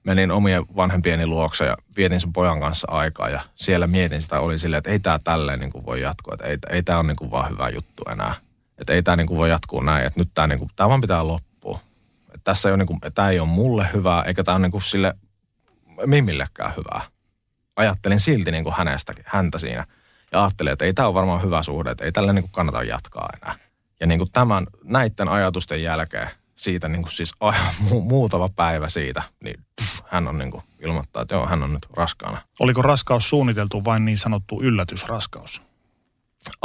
menin omien vanhempieni luokse ja vietin sen pojan kanssa aikaa ja siellä mietin sitä, oli silleen, että ei tämä tälleen niin kuin voi jatkua, että ei, ei tämä ole niin kuin vaan hyvä juttu enää. Että ei tämä niin kuin voi jatkuu näin, että nyt tämä, niin kuin, tämä vaan pitää loppua. Että tässä ei ole, niin kuin, tämä ei ole mulle hyvää, eikä tämä ole niin kuin sille Mimmillekään hyvää. Ajattelin silti niin kuin hänestäkin, häntä siinä ja ajattelin, että ei tämä ole varmaan hyvä suhde, että ei tällä niin kuin kannata jatkaa enää. Ja niin kuin tämän, näiden ajatusten jälkeen, siitä niin kuin siis aivan *laughs* mu- muutama päivä siitä, niin pff, hän on niin kuin ilmoittaa, että joo, hän on nyt raskaana. Oliko raskaus suunniteltu vain niin sanottu yllätysraskaus?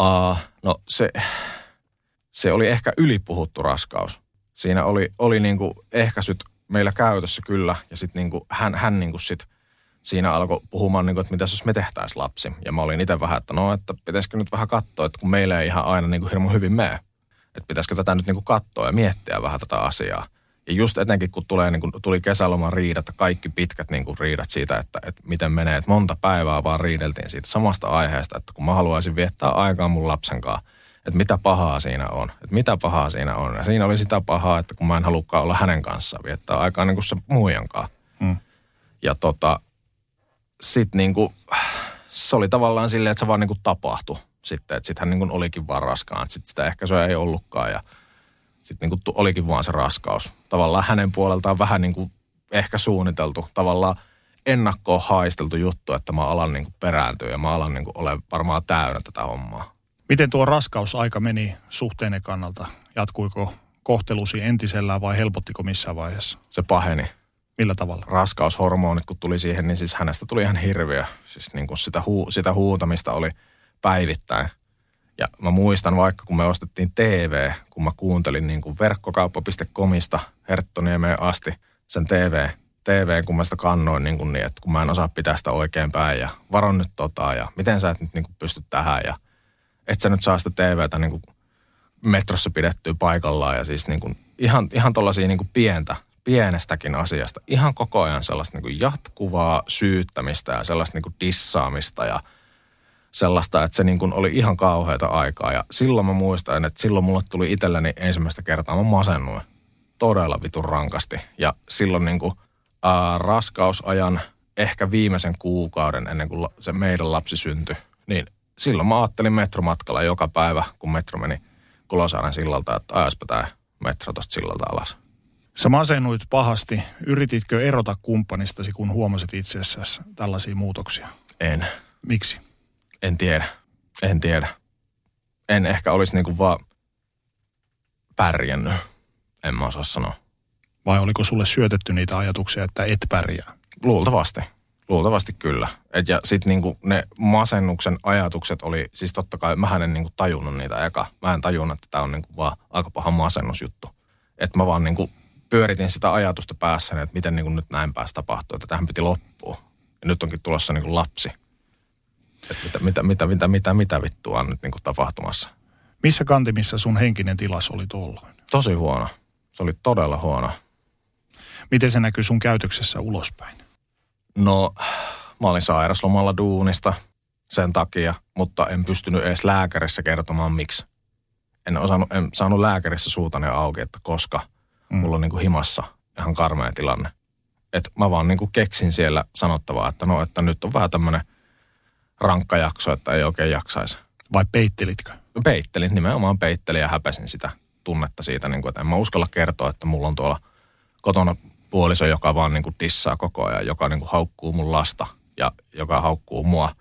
Uh, no se, se oli ehkä ylipuhuttu raskaus. Siinä oli, oli niin kuin ehkäisyt meillä käytössä kyllä, ja sitten niin kuin hän, hän niin kuin sit siinä alkoi puhumaan, niin kuin, että mitä jos me tehtäisiin lapsi. Ja mä olin itse vähän, että no, että pitäisikö nyt vähän katsoa, että kun meillä ei ihan aina niin kuin hirmu hyvin mene, että pitäisikö tätä nyt niin kuin katsoa ja miettiä vähän tätä asiaa. Ja just etenkin kun tulee, niin kun tuli kesäloman riidat, kaikki pitkät niin kuin riidat siitä, että, että miten menee. Että monta päivää vaan riideltiin siitä samasta aiheesta, että kun mä haluaisin viettää aikaa mun lapsen kanssa, että mitä pahaa siinä on. Että mitä pahaa siinä on. Ja siinä oli sitä pahaa, että kun mä en halukkaan olla hänen kanssaan viettää aikaa niin kuin se muijankaan. Mm. Ja tota, sit niin kuin, se oli tavallaan silleen, että se vaan niin kuin tapahtui sitten. Että sit hän niin olikin vaan raskaan. Sitten sitä ehkäisyä ei ollutkaan ja sitten niin olikin vaan se raskaus. Tavallaan hänen puoleltaan vähän niin kuin ehkä suunniteltu. Tavallaan ennakkoon haisteltu juttu, että mä alan niin kuin perääntyä ja mä alan niin kuin ole varmaan täynnä tätä hommaa. Miten tuo raskausaika meni suhteenne kannalta? Jatkuiko kohtelusi entisellään vai helpottiko missään vaiheessa? Se paheni. Millä tavalla? Raskaushormonit kun tuli siihen, niin siis hänestä tuli ihan hirviö. Siis niin kuin sitä, huu, sitä huutamista oli päivittäin. Ja mä muistan vaikka, kun me ostettiin TV, kun mä kuuntelin niin kuin verkkokauppa.comista Herttoniemeen asti sen TV, TV, kun mä sitä kannoin niin, kuin niin, että kun mä en osaa pitää sitä oikein päin ja varon nyt tota ja miten sä et nyt niin kuin pysty tähän ja et sä nyt saa sitä TVtä niin kuin metrossa pidettyä paikallaan ja siis niin kuin ihan, ihan tollaisia niin kuin pientä, pienestäkin asiasta. Ihan koko ajan sellaista niin kuin jatkuvaa syyttämistä ja sellaista niin kuin dissaamista ja sellaista, että se niin kuin oli ihan kauheata aikaa. Ja silloin mä muistan, että silloin mulle tuli itselleni ensimmäistä kertaa, mä masennuin todella vitun rankasti. Ja silloin niin kuin, ää, raskausajan ehkä viimeisen kuukauden ennen kuin se meidän lapsi syntyi, niin silloin mä ajattelin metromatkalla joka päivä, kun metro meni Kulosaaren sillalta, että ajaspa tämä metro tuosta sillalta alas. Sä masennuit pahasti. Yrititkö erota kumppanistasi, kun huomasit itsessäsi tällaisia muutoksia? En. Miksi? En tiedä. En tiedä. En ehkä olisi niinku vaan pärjännyt. En mä osaa sanoa. Vai oliko sulle syötetty niitä ajatuksia, että et pärjää? Luultavasti. Luultavasti kyllä. Et ja sitten niinku ne masennuksen ajatukset oli, siis totta kai mä en niinku tajunnut niitä eka. Mä en tajunnut, että tämä on niinku vaan aika paha masennusjuttu. Että mä vaan niinku pyöritin sitä ajatusta päässä, että miten niinku nyt näin päästä tapahtuu, että tähän piti loppua. Ja nyt onkin tulossa niinku lapsi. Että mitä, mitä, mitä, mitä, mitä, mitä vittua on nyt niinku tapahtumassa. Missä kantimissa sun henkinen tilas oli tuolloin? Tosi huono. Se oli todella huono. Miten se näkyy sun käytöksessä ulospäin? No, mä olin sairaslomalla duunista sen takia, mutta en pystynyt edes lääkärissä kertomaan miksi. En, osannut, en saanut lääkärissä suutani auki, että koska mm. mulla on niin kuin himassa ihan karmea tilanne. Että mä vaan niin kuin keksin siellä sanottavaa, että no, että nyt on vähän tämmöinen rankka jakso, että ei oikein jaksaisi. Vai peittelitkö? Peittelin, nimenomaan peittelin ja häpäsin sitä tunnetta siitä, niin kuin, että en mä uskalla kertoa, että mulla on tuolla kotona puoliso, joka vaan niin kuin dissaa koko ajan, joka niin kuin haukkuu mun lasta ja joka haukkuu mua,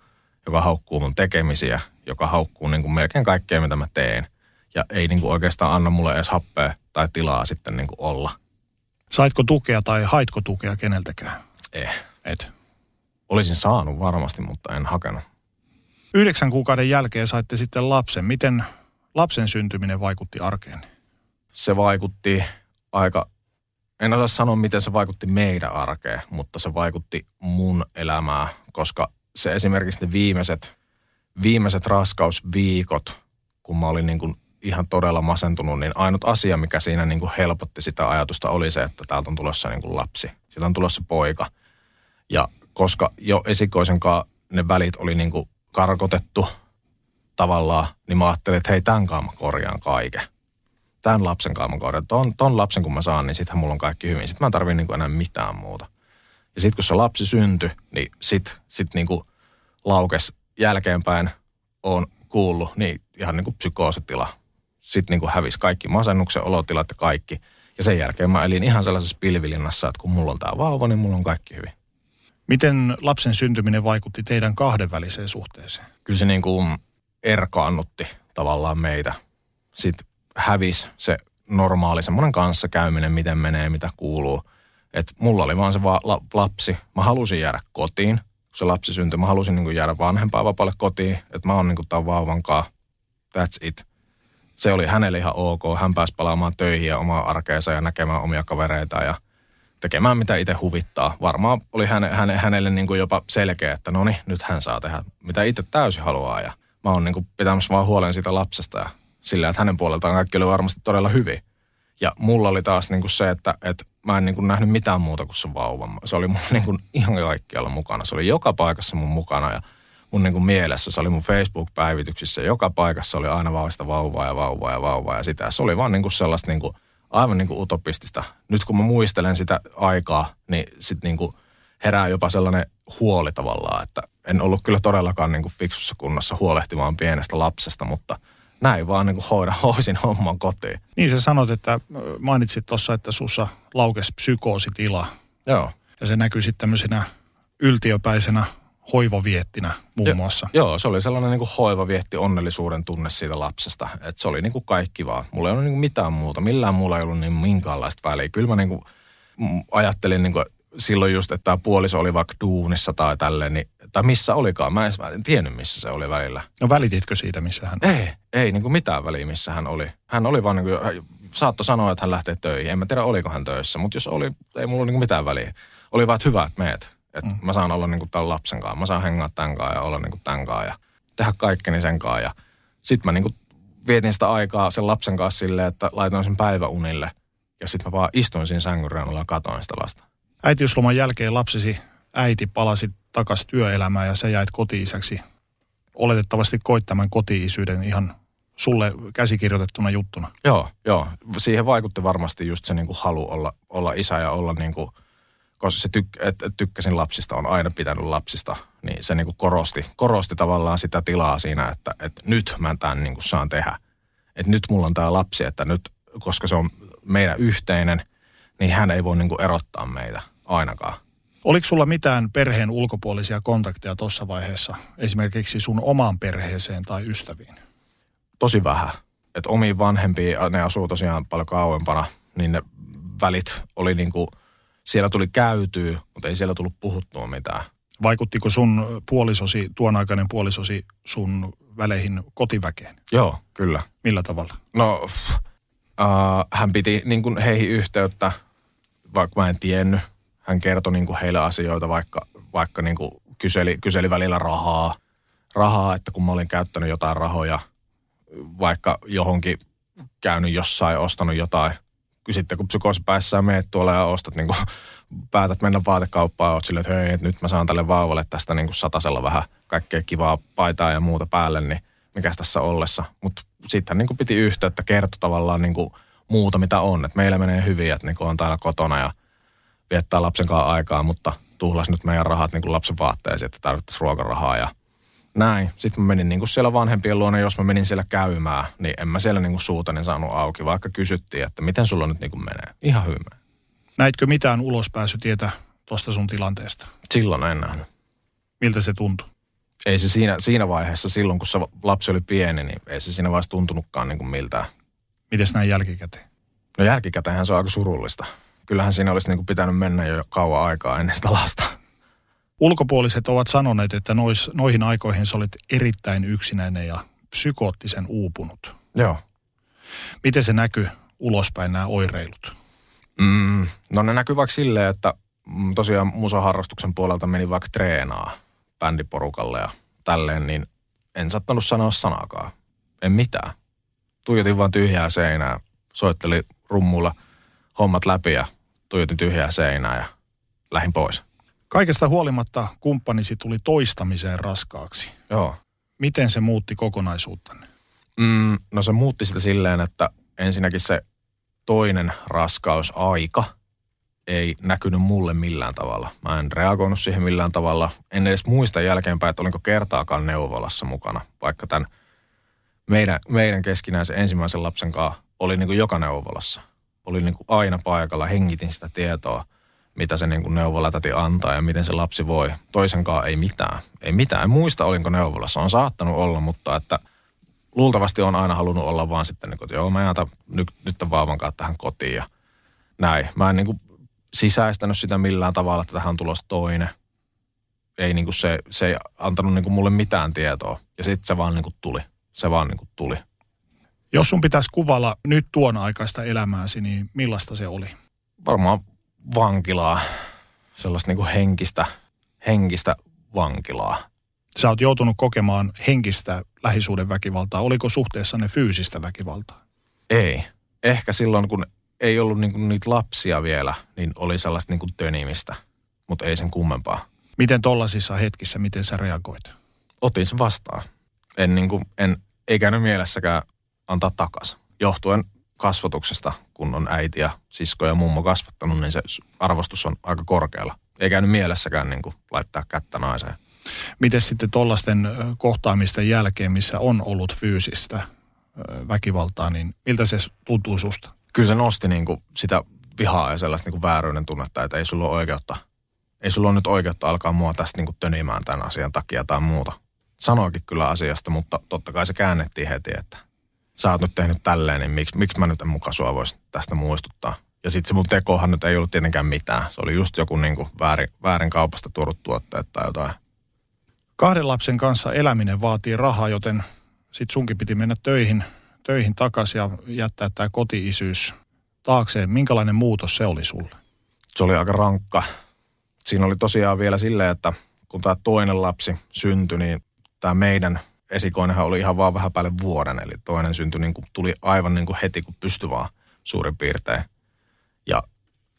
joka haukkuu mun tekemisiä, joka haukkuu niin kuin melkein kaikkea, mitä mä teen. Ja ei niin kuin oikeastaan anna mulle edes happea tai tilaa sitten niin kuin olla. Saitko tukea tai haitko tukea keneltäkään? Eh. Et. Olisin saanut varmasti, mutta en hakenut. Yhdeksän kuukauden jälkeen saitte sitten lapsen. Miten lapsen syntyminen vaikutti arkeen? Se vaikutti aika en osaa sanoa, miten se vaikutti meidän arkeen, mutta se vaikutti mun elämää, koska se esimerkiksi ne viimeiset, viimeiset raskausviikot, kun mä olin niin kuin ihan todella masentunut, niin ainut asia, mikä siinä niin kuin helpotti sitä ajatusta oli se, että täältä on tulossa niin kuin lapsi. Siitä on tulossa poika. Ja koska jo esikoisenkaan ne välit oli niin kuin karkotettu tavallaan, niin mä ajattelin, että hei, tämän kanssa korjaan kaiken tämän lapsen kanssa korjaan. Ton, ton lapsen kun mä saan, niin sittenhän mulla on kaikki hyvin. Sitten mä en tarvii niin enää mitään muuta. Ja sitten kun se lapsi syntyi, niin sit, sit niin kuin laukes jälkeenpäin on kuullut, niin ihan niin kuin psykoositila. Sitten niin kuin hävisi kaikki masennuksen olotilat ja kaikki. Ja sen jälkeen mä elin ihan sellaisessa pilvilinnassa, että kun mulla on tämä vauva, niin mulla on kaikki hyvin. Miten lapsen syntyminen vaikutti teidän kahdenväliseen suhteeseen? Kyllä se niin kuin erkaannutti tavallaan meitä. Sitten hävis se normaali semmoinen kanssakäyminen, miten menee, mitä kuuluu. Että mulla oli vaan se va- la- lapsi. Mä halusin jäädä kotiin, kun se lapsi syntyi. Mä halusin niin jäädä vanhempaa vapaalle kotiin, että mä oon niin tämän vauvan kanssa. That's it. Se oli hänelle ihan ok. Hän pääsi palaamaan töihin ja omaa arkeensa ja näkemään omia kavereita ja tekemään mitä itse huvittaa. Varmaan oli häne, häne, hänelle niin kuin jopa selkeä, että no niin, nyt hän saa tehdä mitä itse täysin haluaa. Ja mä oon niin kuin pitämässä vaan huolen siitä lapsesta ja sillä, että hänen puoleltaan kaikki oli varmasti todella hyvin. Ja mulla oli taas niin kuin se, että, että mä en niin kuin nähnyt mitään muuta kuin se vauva. Se oli mun *laughs* niin kuin ihan kaikkialla mukana. Se oli joka paikassa mun mukana ja mun niin kuin mielessä. Se oli mun Facebook-päivityksissä. Joka paikassa oli aina vaan sitä vauvaa ja vauvaa ja vauvaa ja sitä. Se oli vaan niin kuin sellaista niin kuin, aivan niin kuin utopistista. Nyt kun mä muistelen sitä aikaa, niin sitten niin kuin herää jopa sellainen huoli tavallaan, että en ollut kyllä todellakaan niin kuin fiksussa kunnossa huolehtimaan pienestä lapsesta, mutta näin vaan niin kuin hoida, *laughs* hoisin homman kotiin. Niin sä sanot, että mainitsit tuossa, että sussa laukesi psykoositila. Joo. Ja se näkyy sitten tämmöisenä yltiöpäisenä hoivaviettinä muun Jo- muassa. Joo, se oli sellainen niin kuin hoivavietti onnellisuuden tunne siitä lapsesta. Että se oli niin kuin kaikki vaan. Mulla ei ollut niin kuin mitään muuta. Millään muulla ei ollut niin minkäänlaista väliä. Kyllä mä niin kuin ajattelin niin kuin silloin just, että tämä puoliso oli vaikka duunissa tai tälleen, niin, tai missä olikaan. Mä en edes en tiennyt, missä se oli välillä. No välititkö siitä, missä hän Ei, ei niin kuin mitään väliä, missä hän oli. Hän oli vaan niin kuin, saattoi sanoa, että hän lähtee töihin. En mä tiedä, oliko hän töissä, mutta jos oli, ei mulla niin kuin mitään väliä. Oli vaan, että hyvä, että meet. Että mm. mä saan olla niin kuin tämän lapsen kanssa. Mä saan hengaa tämän kanssa ja olla niin kuin tämän kanssa ja tehdä kaikkeni sen kanssa. Ja sit mä niin kuin vietin sitä aikaa sen lapsen kanssa silleen, että laitoin sen päiväunille. Ja sitten mä vaan istuin siinä sängyn reunalla ja katoin sitä lasta. äitiysloman jälkeen lapsesi äiti palasi takaisin työelämään ja sä jäit koti-isäksi oletettavasti koit tämän koti-isyyden ihan sulle käsikirjoitettuna juttuna. Joo, joo. Siihen vaikutti varmasti just se niin kuin halu olla, olla isä ja olla niin kuin, koska se tyk, et, et tykkäsin lapsista, on aina pitänyt lapsista, niin se niin kuin korosti, korosti tavallaan sitä tilaa siinä, että, että nyt mä tämän niin kuin saan tehdä. Että nyt mulla on tämä lapsi, että nyt, koska se on meidän yhteinen, niin hän ei voi niin kuin erottaa meitä ainakaan. Oliko sulla mitään perheen ulkopuolisia kontakteja tuossa vaiheessa, esimerkiksi sun omaan perheeseen tai ystäviin? tosi vähän. Että omiin vanhempiin, ne asuu tosiaan paljon kauempana, niin ne välit oli niin kuin, siellä tuli käytyä, mutta ei siellä tullut puhuttua mitään. Vaikuttiko sun puolisosi, tuon aikainen puolisosi sun väleihin kotiväkeen? Joo, kyllä. Millä tavalla? No, äh, hän piti niin kuin heihin yhteyttä, vaikka mä en tiennyt. Hän kertoi niin kuin heille asioita, vaikka, vaikka niin kuin kyseli, kyseli välillä rahaa, rahaa, että kun mä olin käyttänyt jotain rahoja, vaikka johonkin käynyt jossain, ostanut jotain. Sitten kun psykoosipäissään meet tuolla ja ostat, niin kuin, päätät mennä vaatekauppaan, oot silleen, että hei, nyt mä saan tälle vauvalle tästä niin kuin satasella vähän kaikkea kivaa paitaa ja muuta päälle, niin mikäs tässä ollessa. Mutta sitten niin piti yhteyttä, kertoi tavallaan niin kuin muuta, mitä on. Että meillä menee hyvin, että niin kuin on täällä kotona ja viettää lapsen kanssa aikaa, mutta tuhlas nyt meidän rahat niin kuin lapsen vaatteisiin, että tarvittaisiin ruokarahaa ja näin. Sitten mä menin niin kuin siellä vanhempien luona, jos mä menin siellä käymään, niin en mä siellä niin kuin suutani saanut auki, vaikka kysyttiin, että miten sulla nyt niin kuin menee. Ihan hyvin. Näitkö mitään ulospääsytietä tuosta sun tilanteesta? Silloin en nähnyt. Miltä se tuntui? Ei se siinä, siinä vaiheessa, silloin kun se lapsi oli pieni, niin ei se siinä vaiheessa tuntunutkaan niin kuin miltään. Miten näin jälkikäteen? No jälkikäteenhän se on aika surullista. Kyllähän siinä olisi niin kuin pitänyt mennä jo kauan aikaa ennen sitä lasta. Ulkopuoliset ovat sanoneet, että nois, noihin aikoihin sä olit erittäin yksinäinen ja psykoottisen uupunut. Joo. Miten se näkyy ulospäin nämä oireilut? Mm, no ne näkyy vaikka silleen, että mm, tosiaan musaharrastuksen puolelta meni vaikka treenaa bändiporukalle ja tälleen, niin en sattanut sanoa sanakaan. En mitään. Tuijotin vaan tyhjää seinää, soitteli rummulla hommat läpi ja tuijotin tyhjää seinää ja lähin pois. Kaikesta huolimatta kumppanisi tuli toistamiseen raskaaksi. Joo. Miten se muutti kokonaisuuttanne? Mm, no se muutti sitä silleen, että ensinnäkin se toinen raskausaika ei näkynyt mulle millään tavalla. Mä en reagoinut siihen millään tavalla. En edes muista jälkeenpäin, että olinko kertaakaan neuvolassa mukana, vaikka tämän meidän, meidän keskinäisen ensimmäisen lapsen kanssa oli niin kuin joka neuvolassa. Oli niin kuin aina paikalla, hengitin sitä tietoa, mitä se niin kuin neuvolatäti antaa ja miten se lapsi voi. Toisenkaan ei mitään. Ei mitään. En muista, olinko neuvolassa. On saattanut olla, mutta että luultavasti on aina halunnut olla vaan sitten, niin kuin, että joo, mä jätän nyt, nyt tämän vauvan kanssa tähän kotiin ja näin. Mä en niin kuin sisäistänyt sitä millään tavalla, että tähän on tulossa toinen. Ei niin kuin se, se ei antanut niin kuin mulle mitään tietoa. Ja sitten se vaan niin kuin tuli. Se vaan niin kuin tuli. Jos sun pitäisi kuvailla nyt tuon aikaista elämääsi, niin millaista se oli? Varmaan vankilaa. Sellaista niin kuin henkistä, henkistä vankilaa. Sä oot joutunut kokemaan henkistä lähisuuden väkivaltaa. Oliko suhteessa ne fyysistä väkivaltaa? Ei. Ehkä silloin, kun ei ollut niinku niitä lapsia vielä, niin oli sellaista niinku tönimistä, mutta ei sen kummempaa. Miten tollasissa hetkissä, miten sä reagoit? Otin sen vastaan. En niinku, en, ei käynyt mielessäkään antaa takaisin. Johtuen kasvatuksesta, kun on äiti ja sisko ja mummo kasvattanut, niin se arvostus on aika korkealla. Ei käynyt mielessäkään niinku laittaa kättä naiseen. Miten sitten tollasten ö, kohtaamisten jälkeen, missä on ollut fyysistä väkivaltaa, niin miltä se tuntuu susta? Kyllä se nosti niinku sitä vihaa ja sellaista niinku vääryyden tunnetta, että ei sulla ole oikeutta, ei sulla ole nyt oikeutta alkaa mua tästä niinku tönimään tämän asian takia tai muuta. Sanoikin kyllä asiasta, mutta totta kai se käännettiin heti, että sä oot nyt tehnyt tälleen, niin miksi, miksi mä nyt en muka sua voisi tästä muistuttaa. Ja sitten se mun tekohan nyt ei ollut tietenkään mitään. Se oli just joku niinku väärin, väärin kaupasta tuodut tuotteet tai jotain. Kahden lapsen kanssa eläminen vaatii rahaa, joten sit sunkin piti mennä töihin, töihin takaisin ja jättää tämä kotiisyys taakseen. Minkälainen muutos se oli sulle? se oli aika rankka. Siinä oli tosiaan vielä silleen, että kun tämä toinen lapsi syntyi, niin tämä meidän esikoinenhan oli ihan vaan vähän päälle vuoden. Eli toinen syntyi niin kuin, tuli aivan niin kuin heti, kun pystyi vaan suurin piirtein. Ja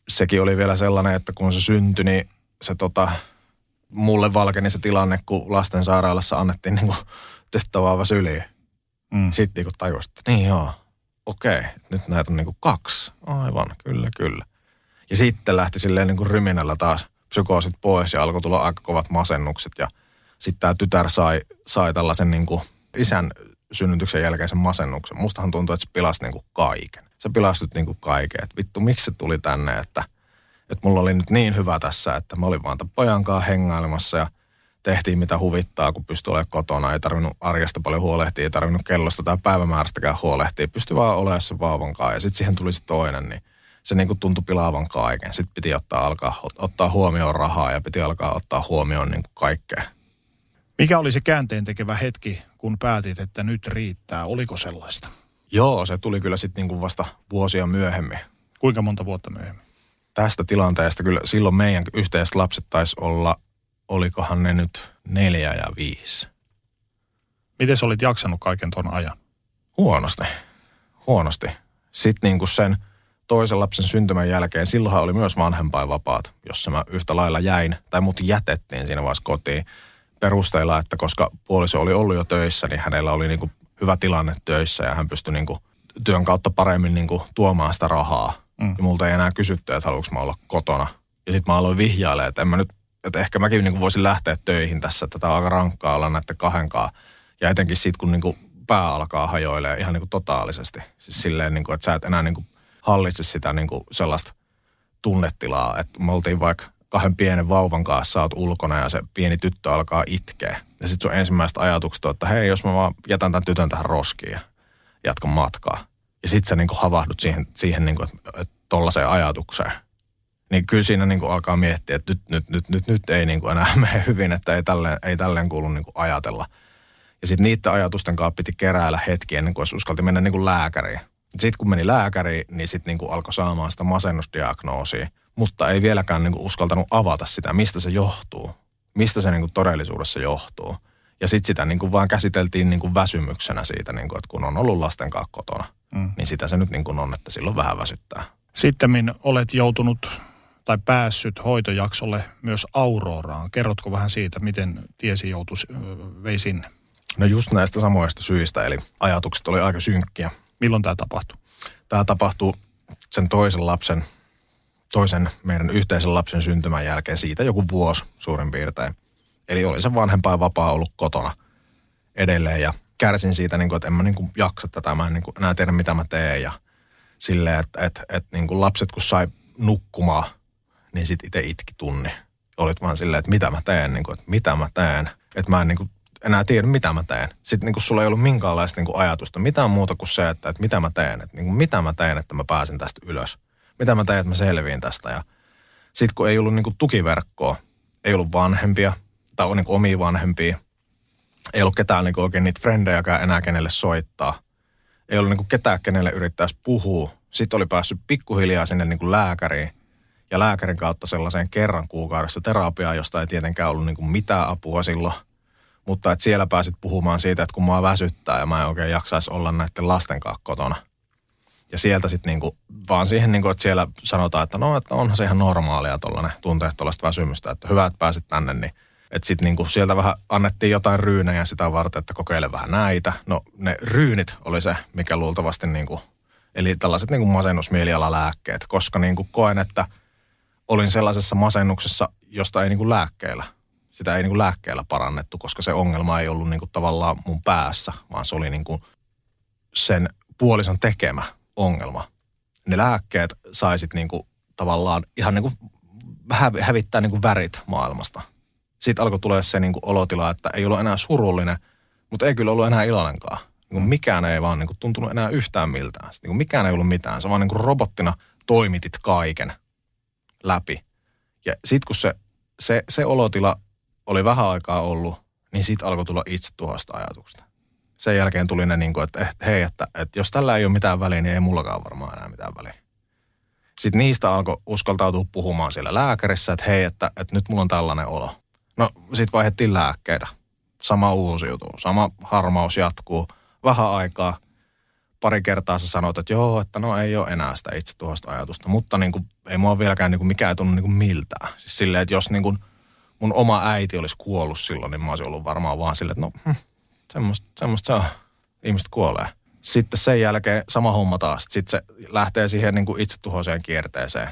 sekin oli vielä sellainen, että kun se syntyi, niin se tota, mulle valkeni se tilanne, kun lastensairaalassa annettiin niin kuin tyttövauva syliin. Mm. Sitten kun tajusin, että niin joo, okei, nyt näitä on niin kuin kaksi. Aivan, kyllä, kyllä. Ja sitten lähti silleen niin kuin ryminällä taas psykoosit pois ja alkoi tulla aika kovat masennukset. Ja sitten tämä tytär sai, sai tällaisen niin kuin isän synnytyksen jälkeisen masennuksen. Mustahan tuntuu, että se pilasi niin kuin kaiken. Se pilasi nyt niin kuin kaiken. Että vittu, miksi se tuli tänne, että, että mulla oli nyt niin hyvä tässä, että mä olin vaan tämän pojan kanssa hengailemassa ja tehtiin mitä huvittaa, kun pystyi olemaan kotona. Ei tarvinnut arjesta paljon huolehtia, ei tarvinnut kellosta tai päivämäärästäkään huolehtia. Pystyi vaan olemaan sen vauvan kanssa. Ja sitten siihen tuli se toinen, niin se niin kuin tuntui pilaavan kaiken. Sitten piti ottaa, alkaa, ottaa huomioon rahaa ja piti alkaa ottaa huomioon niin kuin kaikkea. Mikä oli se käänteen tekevä hetki, kun päätit, että nyt riittää? Oliko sellaista? Joo, se tuli kyllä sitten niin kuin vasta vuosia myöhemmin. Kuinka monta vuotta myöhemmin? Tästä tilanteesta kyllä silloin meidän yhteiset lapset taisi olla, olikohan ne nyt neljä ja viisi. Miten sä olit jaksanut kaiken ton ajan? Huonosti. Huonosti. Sitten niin kuin sen toisen lapsen syntymän jälkeen, silloinhan oli myös vanhempainvapaat, jossa mä yhtä lailla jäin, tai mut jätettiin siinä vaiheessa kotiin perusteella, että koska puoliso oli ollut jo töissä, niin hänellä oli niin kuin hyvä tilanne töissä ja hän pystyi niin kuin työn kautta paremmin niin kuin tuomaan sitä rahaa. Mm. Ja multa ei enää kysytty, että haluanko mä olla kotona. Ja sitten mä aloin vihjailemaan, että en mä nyt, että ehkä mäkin niin kuin voisin lähteä töihin tässä, että tätä on aika rankkaa olla näiden kahdenkaan. Ja etenkin sitten, kun niin kuin pää alkaa hajoilee ihan niin kuin totaalisesti. Siis silleen, niin kuin, että sä et enää niin kuin hallitse sitä niin kuin sellaista tunnetilaa. Että me oltiin vaikka kahden pienen vauvan kanssa, oot ulkona ja se pieni tyttö alkaa itkeä. Ja sitten sun ensimmäistä ajatukset on, että hei, jos mä vaan jätän tämän tytön tähän roskiin ja jatkan matkaa. Ja sitten sä niin kuin havahdut siihen, siihen niin kuin, että, tollaiseen ajatukseen. Niin kyllä siinä niin kuin alkaa miettiä, että nyt, nyt, nyt, nyt, nyt ei niin kuin enää *laughs* mene hyvin, että ei tälleen, ei tälleen kuulu niin kuin ajatella. Ja sitten niiden ajatusten kanssa piti keräillä hetki ennen kuin uskalti mennä niin kuin lääkäriin. Sitten kun meni lääkäriin, niin sitten niin kuin alkoi saamaan sitä masennusdiagnoosia, mutta ei vieläkään niin kuin uskaltanut avata sitä, mistä se johtuu. Mistä se niin kuin todellisuudessa johtuu. Ja sitten sitä niin kuin vaan käsiteltiin niin kuin väsymyksenä siitä, niin kuin, että kun on ollut lasten kanssa kotona, Mm. niin sitä se nyt niin kuin on, että silloin vähän väsyttää. Sitten olet joutunut tai päässyt hoitojaksolle myös Auroraan. Kerrotko vähän siitä, miten tiesi joutui, ö, vei sinne? No just näistä samoista syistä, eli ajatukset oli aika synkkiä. Milloin tämä tapahtui? Tämä tapahtui sen toisen lapsen, toisen meidän yhteisen lapsen syntymän jälkeen siitä joku vuosi suurin piirtein. Eli oli se vanhempainvapaa ollut kotona edelleen ja kärsin siitä, niin kuin, että en mä niin kuin jaksa tätä, mä en niin kuin enää tiedä mitä mä teen ja silleen, että, että, että niin kuin lapset kun sai nukkumaan, niin sit itse itki tunni. Olit vaan silleen, että mitä mä teen, niin kuin, että mitä mä teen, että mä en niin kuin enää tiedä, mitä mä teen. Sitten niin kuin sulla ei ollut minkäänlaista niin kuin ajatusta, mitään muuta kuin se, että, että mitä mä teen, että niin kuin mitä mä teen, että mä pääsen tästä ylös. Mitä mä teen, että mä selviin tästä. Ja sitten kun ei ollut niin kuin tukiverkkoa, ei ollut vanhempia tai niin kuin omia vanhempia, ei ollut ketään niin kuin oikein niitä frendejäkään enää kenelle soittaa. Ei ollut niin kuin ketään, kenelle yrittäisi puhua. Sitten oli päässyt pikkuhiljaa sinne niin kuin lääkäriin ja lääkärin kautta sellaiseen kerran kuukaudessa terapiaan, josta ei tietenkään ollut niin kuin mitään apua silloin. Mutta että siellä pääsit puhumaan siitä, että kun mua väsyttää ja mä en oikein jaksaisi olla näiden lasten kanssa kotona. Ja sieltä sitten niinku, vaan siihen, niinku, että siellä sanotaan, että no, että onhan se ihan normaalia tuollainen tunteet tuollaista väsymystä, että hyvä, että pääsit tänne, niin että sitten niinku sieltä vähän annettiin jotain ryynejä sitä varten, että kokeile vähän näitä. No ne ryynit oli se, mikä luultavasti niinku, eli tällaiset niinku masennusmielialalääkkeet, koska niinku koen, että olin sellaisessa masennuksessa, josta ei niinku lääkkeellä, sitä ei niinku lääkkeellä parannettu, koska se ongelma ei ollut niinku tavallaan mun päässä, vaan se oli niinku sen puolison tekemä ongelma. Ne lääkkeet saisit niinku tavallaan ihan niinku hävittää niinku värit maailmasta sitten alkoi tulla se niin kuin olotila, että ei ollut enää surullinen, mutta ei kyllä ollut enää iloinenkaan. Niin kuin mikään ei vaan niin kuin tuntunut enää yhtään miltään. Sitten niin kuin mikään ei ollut mitään. Sä vaan niin kuin robottina toimitit kaiken läpi. Ja sitten kun se, se, se olotila oli vähän aikaa ollut, niin sitten alkoi tulla itse tuosta ajatuksesta. Sen jälkeen tuli ne niin kuin, että, hei, että, että jos tällä ei ole mitään väliä, niin ei mullakaan varmaan enää mitään väliä. Sitten niistä alkoi uskaltautua puhumaan siellä lääkärissä, että hei, että, että nyt mulla on tällainen olo. No sit vaihdettiin lääkkeitä. Sama uusiutuu, sama harmaus jatkuu. Vähän aikaa, pari kertaa sä sanot, että joo, että no ei ole enää sitä itse tuosta ajatusta. Mutta niin kuin, ei mua vieläkään niin kuin, mikään ei tunnu niin kuin miltään. Siis silleen, että jos niin kuin, mun oma äiti olisi kuollut silloin, niin mä olisin ollut varmaan vaan silleen, että no hm, semmoista, semmoista se on. Ihmiset kuolee. Sitten sen jälkeen sama homma taas. Sitten se lähtee siihen niin kuin itsetuhoiseen kierteeseen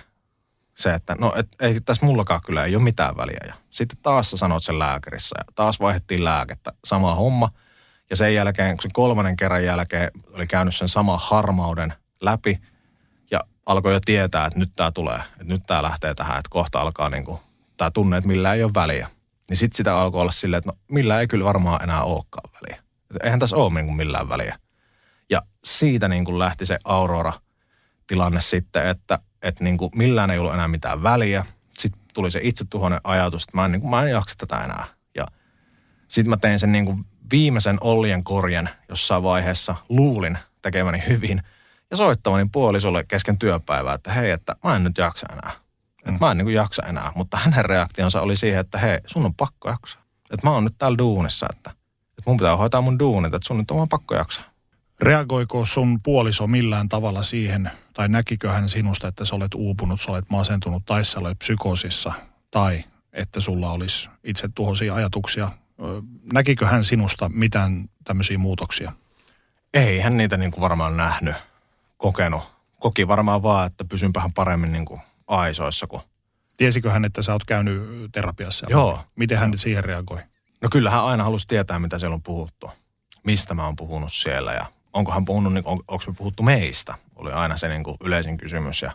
se, että no et, ei tässä mullakaan kyllä ei ole mitään väliä. Ja sitten taas sä sanot sen lääkärissä ja taas vaihdettiin lääkettä, sama homma. Ja sen jälkeen, kun se kolmannen kerran jälkeen oli käynyt sen sama harmauden läpi ja alkoi jo tietää, että nyt tämä tulee, että nyt tämä lähtee tähän, että kohta alkaa niin kuin, tämä tunne, että millä ei ole väliä. Niin sitten sitä alkoi olla silleen, että no millä ei kyllä varmaan enää olekaan väliä. Että eihän tässä ole niin millään väliä. Ja siitä niin kuin lähti se Aurora-tilanne sitten, että että niin kuin millään ei ollut enää mitään väliä. Sitten tuli se itsetuhoinen ajatus, että mä en, niin kuin, mä en jaksa tätä enää. Ja sitten mä tein sen niin kuin viimeisen ollien korjen jossain vaiheessa. Luulin tekeväni hyvin ja soittavani puolisolle kesken työpäivää, että hei, että mä en nyt jaksa enää. Että mm. mä en niin kuin jaksa enää. Mutta hänen reaktionsa oli siihen, että hei, sun on pakko jaksaa. Että mä oon nyt täällä duunissa, että, että mun pitää hoitaa mun duunit, että sun nyt on vaan pakko jaksaa. Reagoiko sun puoliso millään tavalla siihen, tai näkikö hän sinusta, että sä olet uupunut, sä olet masentunut, tai sä olet psykoosissa, tai että sulla olisi itse tuhoisia ajatuksia? Näkikö hän sinusta mitään tämmöisiä muutoksia? Ei hän niitä niin kuin varmaan nähnyt, kokenut. Koki varmaan vaan, että pysynpähän paremmin niin kuin aisoissa. Kun... Tiesikö hän, että sä oot käynyt terapiassa? Joo. Miten hän siihen reagoi? No kyllä hän aina halusi tietää, mitä siellä on puhuttu. Mistä mä oon puhunut siellä ja onkohan puhunut, niin on, onko me puhuttu meistä? Oli aina se niin kuin yleisin kysymys ja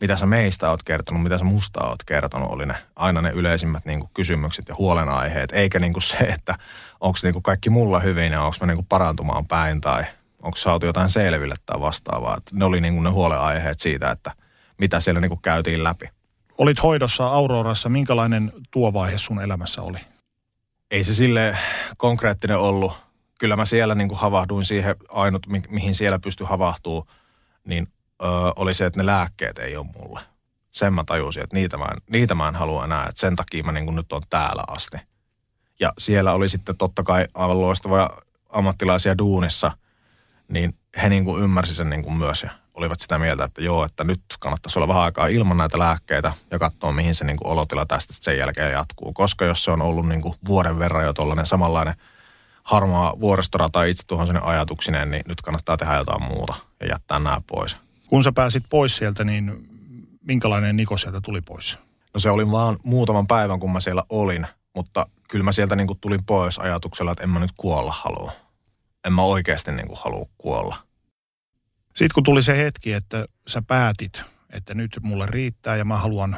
mitä sä meistä oot kertonut, mitä sä musta oot kertonut, oli ne aina ne yleisimmät niin kuin kysymykset ja huolenaiheet, eikä niin kuin se, että onko niin kuin kaikki mulla hyvin ja onko mä niin kuin parantumaan päin tai onko saatu jotain selville tai vastaavaa. Että ne oli niin kuin ne huolenaiheet siitä, että mitä siellä niin kuin käytiin läpi. Olit hoidossa Aurorassa, minkälainen tuo vaihe sun elämässä oli? Ei se sille konkreettinen ollut kyllä mä siellä niin kuin havahduin siihen, ainut mi- mihin siellä pystyi havahtuu, niin ö, oli se, että ne lääkkeet ei ole mulle. Sen mä tajusin, että niitä mä en, niitä mä en halua enää, että sen takia mä niin kuin nyt on täällä asti. Ja siellä oli sitten totta kai aivan loistavia ammattilaisia duunissa, niin he niin kuin ymmärsi sen niin kuin myös ja olivat sitä mieltä, että joo, että nyt kannattaisi olla vähän aikaa ilman näitä lääkkeitä ja katsoa, mihin se niin kuin olotila tästä sen jälkeen jatkuu. Koska jos se on ollut niin kuin vuoden verran jo tuollainen samanlainen – harmaa vuoristorata itse tuohon sinne ajatuksineen, niin nyt kannattaa tehdä jotain muuta ja jättää nämä pois. Kun sä pääsit pois sieltä, niin minkälainen Niko sieltä tuli pois? No se oli vaan muutaman päivän, kun mä siellä olin, mutta kyllä mä sieltä niin kuin tulin pois ajatuksella, että en mä nyt kuolla halua. En mä oikeasti niin kuin halua kuolla. Sitten kun tuli se hetki, että sä päätit, että nyt mulle riittää ja mä haluan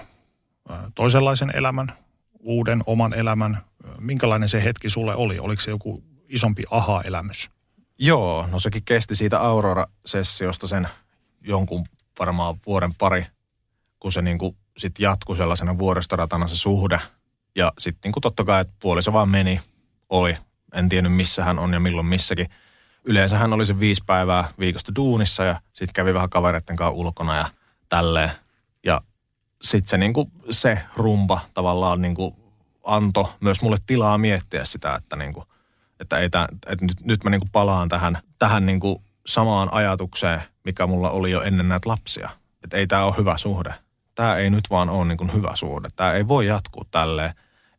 toisenlaisen elämän, uuden oman elämän. Minkälainen se hetki sulle oli? Oliko se joku isompi aha-elämys? Joo, no sekin kesti siitä Aurora-sessiosta sen jonkun varmaan vuoden pari, kun se niin kuin sit jatkui sellaisena vuoristoratana se suhde. Ja sitten niin kuin totta kai, että puoliso vaan meni, oli. En tiennyt missä hän on ja milloin missäkin. Yleensä hän oli se viisi päivää viikosta duunissa ja sitten kävi vähän kavereiden kanssa ulkona ja tälleen. Ja sitten se, niin se rumpa tavallaan niin kuin antoi myös mulle tilaa miettiä sitä, että, niin kuin, että, ei tämän, että nyt, nyt mä niin kuin palaan tähän, tähän niin kuin samaan ajatukseen, mikä mulla oli jo ennen näitä lapsia. Että ei tämä ole hyvä suhde. Tämä ei nyt vaan ole niin kuin hyvä suhde. Tämä ei voi jatkuu tälleen.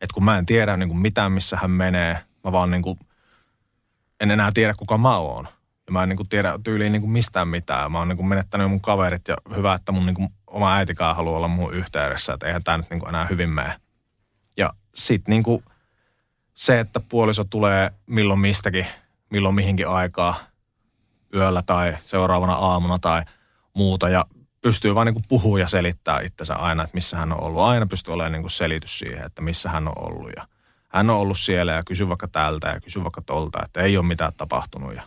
Että kun mä en tiedä niin kuin mitään, missä hän menee, mä vaan niin kuin en enää tiedä, kuka mä oon. Ja mä en niin kuin tiedä tyyliin niin kuin mistään mitään. Mä oon niin kuin menettänyt mun kaverit ja hyvä, että mun niin kuin oma äitikään haluaa olla mun yhteydessä. Että eihän tämä nyt niin kuin enää hyvin mene. Ja sit niin kuin se, että puoliso tulee milloin mistäkin, milloin mihinkin aikaa, yöllä tai seuraavana aamuna tai muuta. Ja pystyy vain niin puhua ja selittää itsensä aina, että missä hän on ollut. Aina pystyy olemaan niin kuin selitys siihen, että missä hän on ollut. Ja hän on ollut siellä ja kysy vaikka täältä ja kysy vaikka tolta, että ei ole mitään tapahtunut. Ja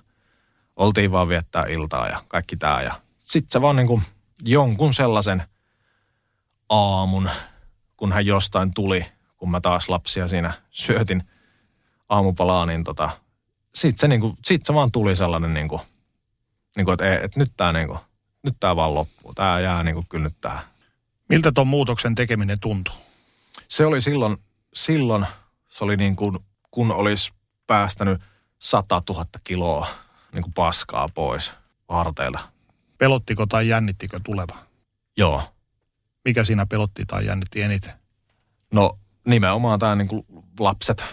oltiin vaan viettää iltaa ja kaikki tämä. Ja sitten se vaan niin kuin jonkun sellaisen aamun, kun hän jostain tuli, kun mä taas lapsia siinä syötin aamupalaa, niin tota, sitten se, niin kuin, sit se vaan tuli sellainen, niin kuin, niin kuin, että, että nyt tämä niin kuin, nyt tää vaan loppuu. Tämä jää niin kuin kyllä nyt tää. Miltä tuon muutoksen tekeminen tuntui? Se oli silloin, silloin se oli niin kuin, kun olisi päästänyt 100 000 kiloa niin kuin paskaa pois harteilta. Pelottiko tai jännittikö tuleva? Joo. Mikä siinä pelotti tai jännitti eniten? No nimenomaan tämä niin kuin lapset,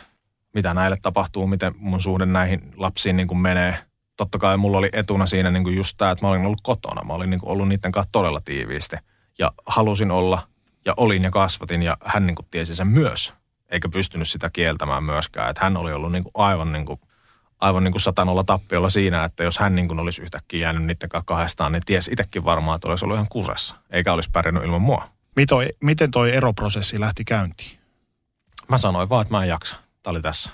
mitä näille tapahtuu, miten mun suhde näihin lapsiin niin kuin menee. Totta kai mulla oli etuna siinä niin kuin just tämä, että mä olin ollut kotona. Mä olin niin kuin ollut niiden kanssa todella tiiviisti. Ja halusin olla ja olin ja kasvatin ja hän niin kuin tiesi sen myös. Eikä pystynyt sitä kieltämään myöskään. Että hän oli ollut niin kuin aivan niin kuin aivan niin kuin satanolla tappiolla siinä, että jos hän niin kuin olisi yhtäkkiä jäänyt niiden kahdestaan, niin ties itsekin varmaan, että olisi ollut ihan kusessa, eikä olisi pärjännyt ilman mua. Miten, miten toi eroprosessi lähti käyntiin? Mä sanoin vaan, että mä en jaksa. Tämä oli tässä.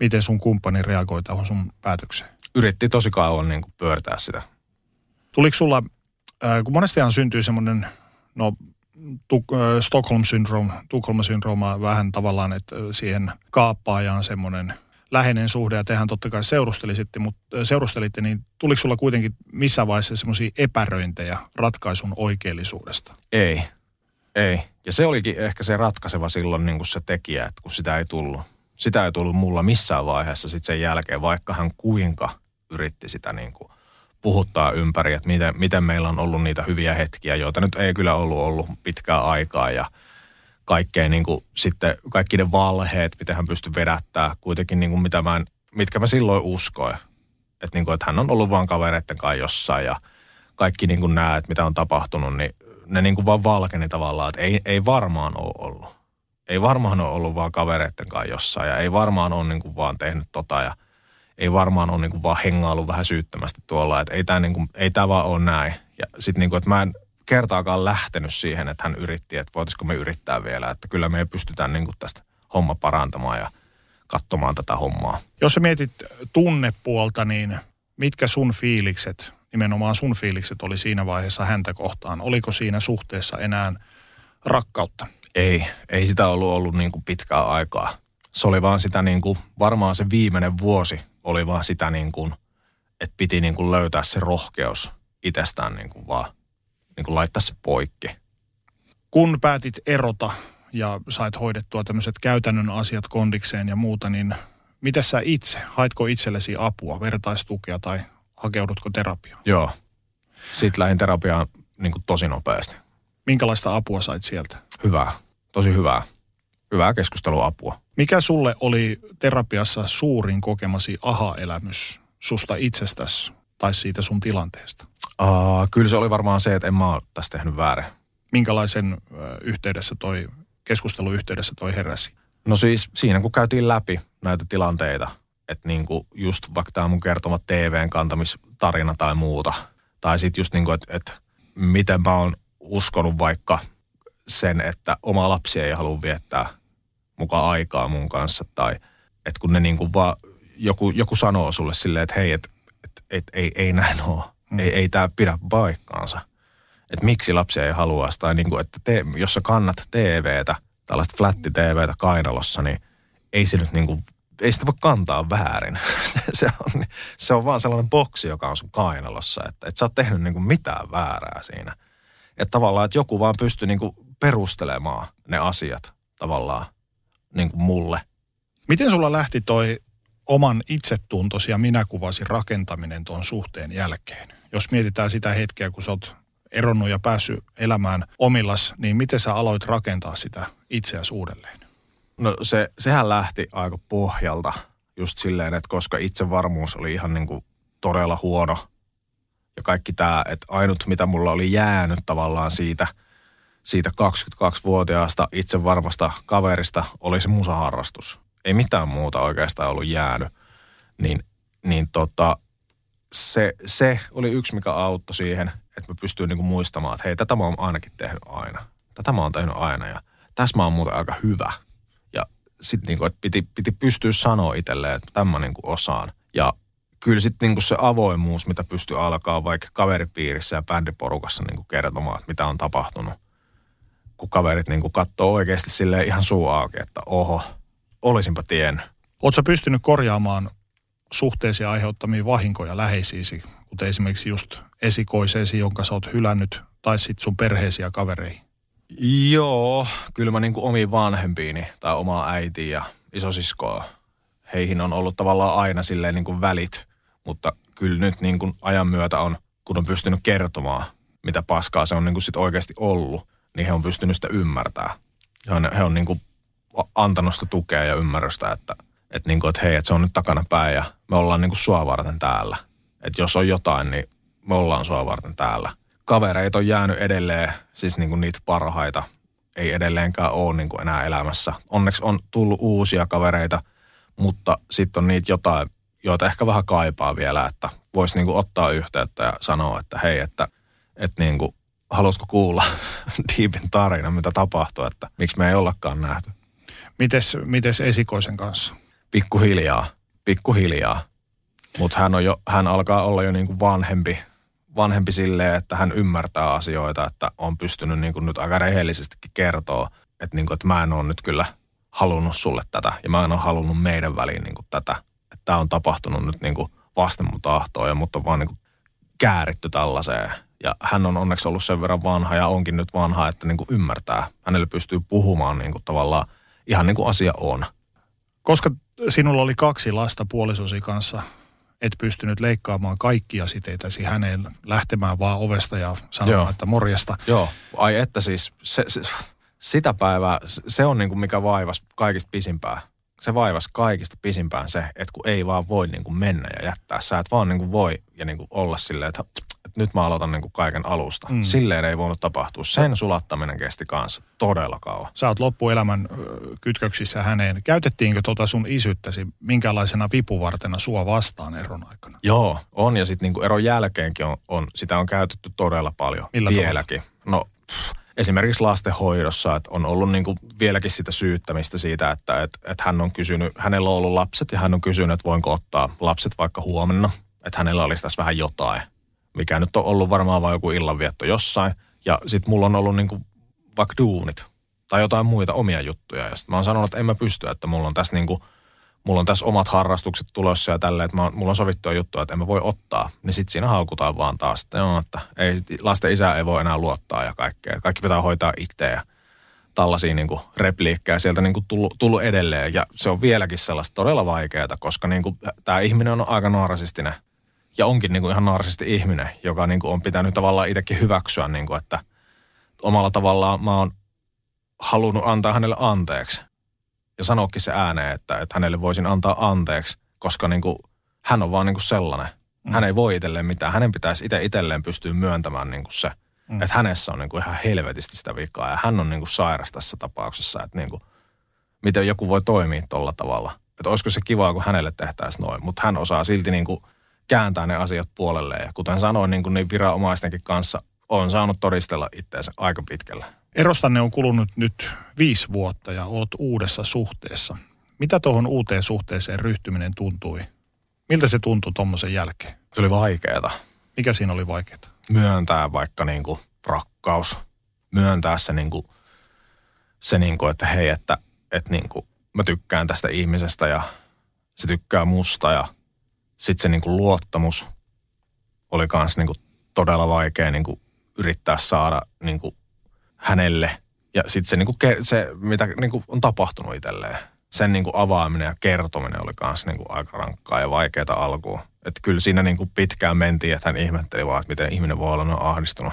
Miten sun kumppani reagoi tähän sun päätökseen? Yritti tosi kauan niin kuin pyörtää sitä. Tuliko sulla, äh, kun monestihan syntyy semmoinen, no tuk, äh, Stockholm syndrome, Tukholman syndrooma vähän tavallaan, että siihen kaappaajaan semmoinen läheinen suhde ja tehän totta kai seurustelisitte, mutta, seurustelitte, niin tuliko sulla kuitenkin missä vaiheessa semmoisia epäröintejä ratkaisun oikeellisuudesta? Ei, ei. Ja se olikin ehkä se ratkaiseva silloin niin kuin se tekijä, että kun sitä ei tullut. Sitä ei tullut mulla missään vaiheessa sitten sen jälkeen, vaikka hän kuinka yritti sitä niin kuin puhuttaa ympäri, että miten, miten meillä on ollut niitä hyviä hetkiä, joita nyt ei kyllä ollut ollut pitkää aikaa ja – kaikkeen niin kuin, sitten kaikki ne valheet, miten hän pystyi vedättää kuitenkin niin kuin, mitä mä en, mitkä mä silloin uskoin. Että, niin kuin, että hän on ollut vaan kavereiden kanssa jossain ja kaikki niin kuin nämä, että mitä on tapahtunut, niin ne niin kuin vaan valkeni tavallaan, että ei, ei varmaan ole ollut. Ei varmaan ole ollut vaan kavereiden kanssa jossain ja ei varmaan ole niin kuin vaan tehnyt tota ja ei varmaan ole niin kuin vaan hengailu vähän syyttömästi tuolla, että ei tämä niin kuin, ei vaan ole näin. Ja sitten niin kuin, että mä en, kertaakaan lähtenyt siihen, että hän yritti, että voitaisiko me yrittää vielä. Että kyllä me pystytään niin kuin tästä homma parantamaan ja katsomaan tätä hommaa. Jos sä mietit tunnepuolta, niin mitkä sun fiilikset, nimenomaan sun fiilikset oli siinä vaiheessa häntä kohtaan? Oliko siinä suhteessa enää rakkautta? Ei, ei sitä ollut ollut niin kuin pitkää aikaa. Se oli vaan sitä niin kuin, varmaan se viimeinen vuosi oli vaan sitä niin kuin, että piti niin kuin löytää se rohkeus itsestään niin kuin vaan niin kuin laittaa se poikki. Kun päätit erota ja sait hoidettua tämmöiset käytännön asiat kondikseen ja muuta, niin mitä sä itse? Haitko itsellesi apua, vertaistukea tai hakeudutko terapiaan? Joo. Sitten lähdin terapiaan niin kuin tosi nopeasti. Minkälaista apua sait sieltä? Hyvää. Tosi hyvää. Hyvää keskusteluapua. Mikä sulle oli terapiassa suurin kokemasi aha-elämys susta itsestäsi tai siitä sun tilanteesta? Uh, kyllä se oli varmaan se, että en mä ole tästä tehnyt väärin. Minkälaisen uh, yhteydessä toi, keskusteluyhteydessä toi heräsi? No siis siinä kun käytiin läpi näitä tilanteita, että niinku just vaikka tämä mun kertoma TVn kantamistarina tai muuta, tai sitten just niinku, että et miten mä oon uskonut vaikka sen, että oma lapsi ei halua viettää mukaan aikaa mun kanssa, tai että kun ne niinku vaan, joku, joku sanoo sulle silleen, että hei, että et, et, ei, ei näin ole Mm. Ei, ei tämä pidä paikkaansa. Että miksi lapsia ei halua tai niin kuin, että te, jos sä kannat TVtä, tällaista flätti TVtä kainalossa, niin ei se nyt niin kuin, ei sitä voi kantaa väärin. *laughs* se, se, on, se on vaan sellainen boksi, joka on sun kainalossa, että et sä oot tehnyt niin kuin mitään väärää siinä. Että tavallaan, että joku vaan pystyy niin kuin perustelemaan ne asiat tavallaan niin kuin mulle. Miten sulla lähti toi oman itsetuntosi ja minäkuvasi rakentaminen tuon suhteen jälkeen? Jos mietitään sitä hetkeä, kun sä oot eronnut ja päässyt elämään omillas, niin miten sä aloit rakentaa sitä itseäsi uudelleen? No se, sehän lähti aika pohjalta just silleen, että koska itsevarmuus oli ihan niin kuin todella huono. Ja kaikki tämä, että ainut mitä mulla oli jäänyt tavallaan siitä, siitä 22-vuotiaasta itsevarmasta kaverista oli se musaharrastus. Ei mitään muuta oikeastaan ollut jäänyt. Niin, niin tota, se, se oli yksi, mikä auttoi siihen, että mä pystyin niinku muistamaan, että hei, tätä mä oon ainakin tehnyt aina. Tätä mä oon tehnyt aina ja tässä mä oon muuten aika hyvä. Ja sitten niinku, että piti, piti pystyä sanoa itselleen, että tämän mä niinku osaan. Ja kyllä sitten niinku se avoimuus, mitä pystyy alkaa vaikka kaveripiirissä ja bändiporukassa niinku kertomaan, että mitä on tapahtunut. Kun kaverit niinku katsoo oikeasti sille ihan suu auki, että oho, olisinpa tiennyt. Oletko pystynyt korjaamaan suhteisia aiheuttamia vahinkoja läheisiisi, kuten esimerkiksi just esikoiseesi, jonka sä oot hylännyt, tai sitten sun perheesi ja kavereihin? Joo, kyllä mä niinku omiin vanhempiini tai omaa äitiä ja isosiskoa, heihin on ollut tavallaan aina silleen niinku välit, mutta kyllä nyt niinku ajan myötä on, kun on pystynyt kertomaan, mitä paskaa se on niinku sit oikeasti ollut, niin he on pystynyt sitä ymmärtää. He on, he on niinku antanut sitä tukea ja ymmärrystä, että, että, niinku, että hei, että se on nyt takana päin ja me ollaan niinku sua varten täällä. Että jos on jotain, niin me ollaan sua varten täällä. Kavereita on jäänyt edelleen, siis niinku niitä parhaita, ei edelleenkään ole niinku enää elämässä. Onneksi on tullut uusia kavereita, mutta sitten on niitä jotain, joita ehkä vähän kaipaa vielä, että voisi niinku ottaa yhteyttä ja sanoa, että hei, että, että niinku, haluatko kuulla *laughs* Deepin tarina, mitä tapahtuu, että miksi me ei ollakaan nähty. Mites, mites esikoisen kanssa? Pikkuhiljaa, pikkuhiljaa. Mutta hän, on jo, hän alkaa olla jo niinku vanhempi, vanhempi silleen, että hän ymmärtää asioita, että on pystynyt niinku nyt aika rehellisestikin kertoa, että, niinku, että mä en ole nyt kyllä halunnut sulle tätä ja mä en ole halunnut meidän väliin niinku tätä. Että tämä on tapahtunut nyt niinku vasten mun tahtoa ja mut on vaan niinku kääritty tällaiseen. Ja hän on onneksi ollut sen verran vanha ja onkin nyt vanha, että niinku ymmärtää. Hänelle pystyy puhumaan niinku tavallaan ihan niin kuin asia on. Koska sinulla oli kaksi lasta puolisosi kanssa, et pystynyt leikkaamaan kaikkia siteitäsi häneen lähtemään vaan ovesta ja sanomaan, Joo. että morjesta. Joo, ai että siis se, se, sitä päivää, se on niin kuin mikä vaivas kaikista pisimpää. Se vaivas kaikista pisimpään se, että kun ei vaan voi niin kuin mennä ja jättää. Sä et vaan niin kuin voi ja niin kuin olla silleen, että että nyt mä aloitan niin kuin kaiken alusta. Mm. Silleen ei voinut tapahtua. Sen sulattaminen kesti kanssa todella kauan. Sä oot loppuelämän kytköksissä häneen. Käytettiinkö tota sun isyttäsi minkälaisena vipuvartena sua vastaan eron aikana? Joo, on ja sitten niin eron jälkeenkin on, on, sitä on käytetty todella paljon. Millä vieläkin. Tavalla? No pff, esimerkiksi lastenhoidossa, että on ollut niin kuin vieläkin sitä syyttämistä siitä, että, että, että hän on kysynyt, hänellä on ollut lapset ja hän on kysynyt, että voinko ottaa lapset vaikka huomenna, että hänellä olisi tässä vähän jotain mikä nyt on ollut varmaan vain joku illanvietto jossain. Ja sitten mulla on ollut niinku vaikka duunit tai jotain muita omia juttuja. Ja sitten mä oon sanonut, että en mä pysty, että mulla on tässä niinku, mulla on tässä omat harrastukset tulossa ja tälleen, että mä, mulla on sovittua juttuja, että en mä voi ottaa. Niin sitten siinä haukutaan vaan taas, että, joo, että ei, lasten isä ei voi enää luottaa ja kaikkea. Kaikki pitää hoitaa itse ja tällaisia niin repliikkejä sieltä niin tullut, tullut edelleen. Ja se on vieläkin sellaista todella vaikeaa, koska niin tämä ihminen on aika narsistinen ja onkin niin kuin ihan naarisesti ihminen, joka niin kuin on pitänyt tavallaan itsekin hyväksyä, niin kuin, että omalla tavallaan mä oon halunnut antaa hänelle anteeksi. Ja sanoakin se ääneen, että, että hänelle voisin antaa anteeksi, koska niin kuin, hän on vaan niin kuin sellainen. Mm. Hän ei voi itselleen mitään. Hänen pitäisi itse itselleen pystyä myöntämään niin kuin se, mm. että hänessä on niin kuin ihan helvetisti sitä vikaa. Ja hän on niin kuin sairas tässä tapauksessa, että niin kuin, miten joku voi toimia tuolla tavalla. Että olisiko se kivaa, kun hänelle tehtäisiin noin. Mutta hän osaa silti niin kuin kääntää ne asiat puolelle. Ja kuten sanoin, niin kuin niin viranomaistenkin kanssa on saanut todistella itseensä aika pitkällä. Erostanne on kulunut nyt viisi vuotta ja olet uudessa suhteessa. Mitä tuohon uuteen suhteeseen ryhtyminen tuntui? Miltä se tuntui tuommoisen jälkeen? Se oli vaikeaa. Mikä siinä oli vaikeaa? Myöntää vaikka niin kuin rakkaus. Myöntää se, niin kuin, se niin kuin, että hei, että, että niin kuin, mä tykkään tästä ihmisestä ja se tykkää musta ja sitten se niin kuin luottamus oli myös niin todella vaikea niin kuin yrittää saada niin kuin hänelle. Ja sitten se, niin kuin, se, mitä niin kuin on tapahtunut itselleen. sen niin kuin avaaminen ja kertominen oli kanssa niin kuin aika rankkaa ja vaikeaa alkuun. Että kyllä siinä niin kuin pitkään mentiin, että hän ihmetteli vaan, että miten ihminen voi olla noin ahdistunut.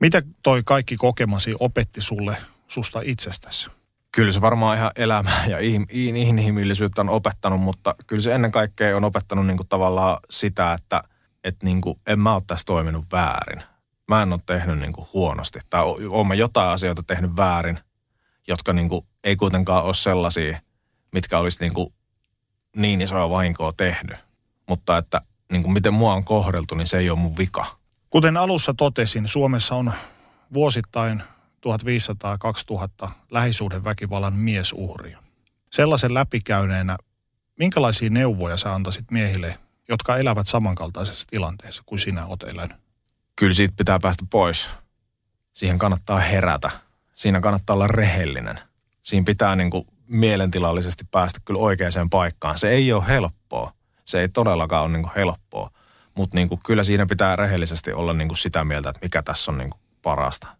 Mitä toi kaikki kokemasi opetti sulle susta itsestäsi? Kyllä se varmaan ihan elämää ja inhimillisyyttä on opettanut, mutta kyllä se ennen kaikkea on opettanut niin kuin tavallaan sitä, että, että niin kuin en mä ole tässä toiminut väärin. Mä en ole tehnyt niin kuin huonosti tai olen mä jotain asioita tehnyt väärin, jotka niin kuin ei kuitenkaan ole sellaisia, mitkä olisi niin, kuin niin isoa vahinkoa tehnyt. Mutta että niin kuin miten mua on kohdeltu, niin se ei ole mun vika. Kuten alussa totesin, Suomessa on vuosittain 1500-2000 lähisuhdeväkivallan miesuhria. Sellaisen läpikäyneenä, minkälaisia neuvoja sä antaisit miehille, jotka elävät samankaltaisessa tilanteessa kuin sinä olet elänyt? Kyllä siitä pitää päästä pois. Siihen kannattaa herätä. Siinä kannattaa olla rehellinen. Siinä pitää niin kuin mielentilallisesti päästä kyllä oikeaan paikkaan. Se ei ole helppoa. Se ei todellakaan ole niin kuin helppoa. Mutta niin kyllä siinä pitää rehellisesti olla niin kuin sitä mieltä, että mikä tässä on niin kuin parasta.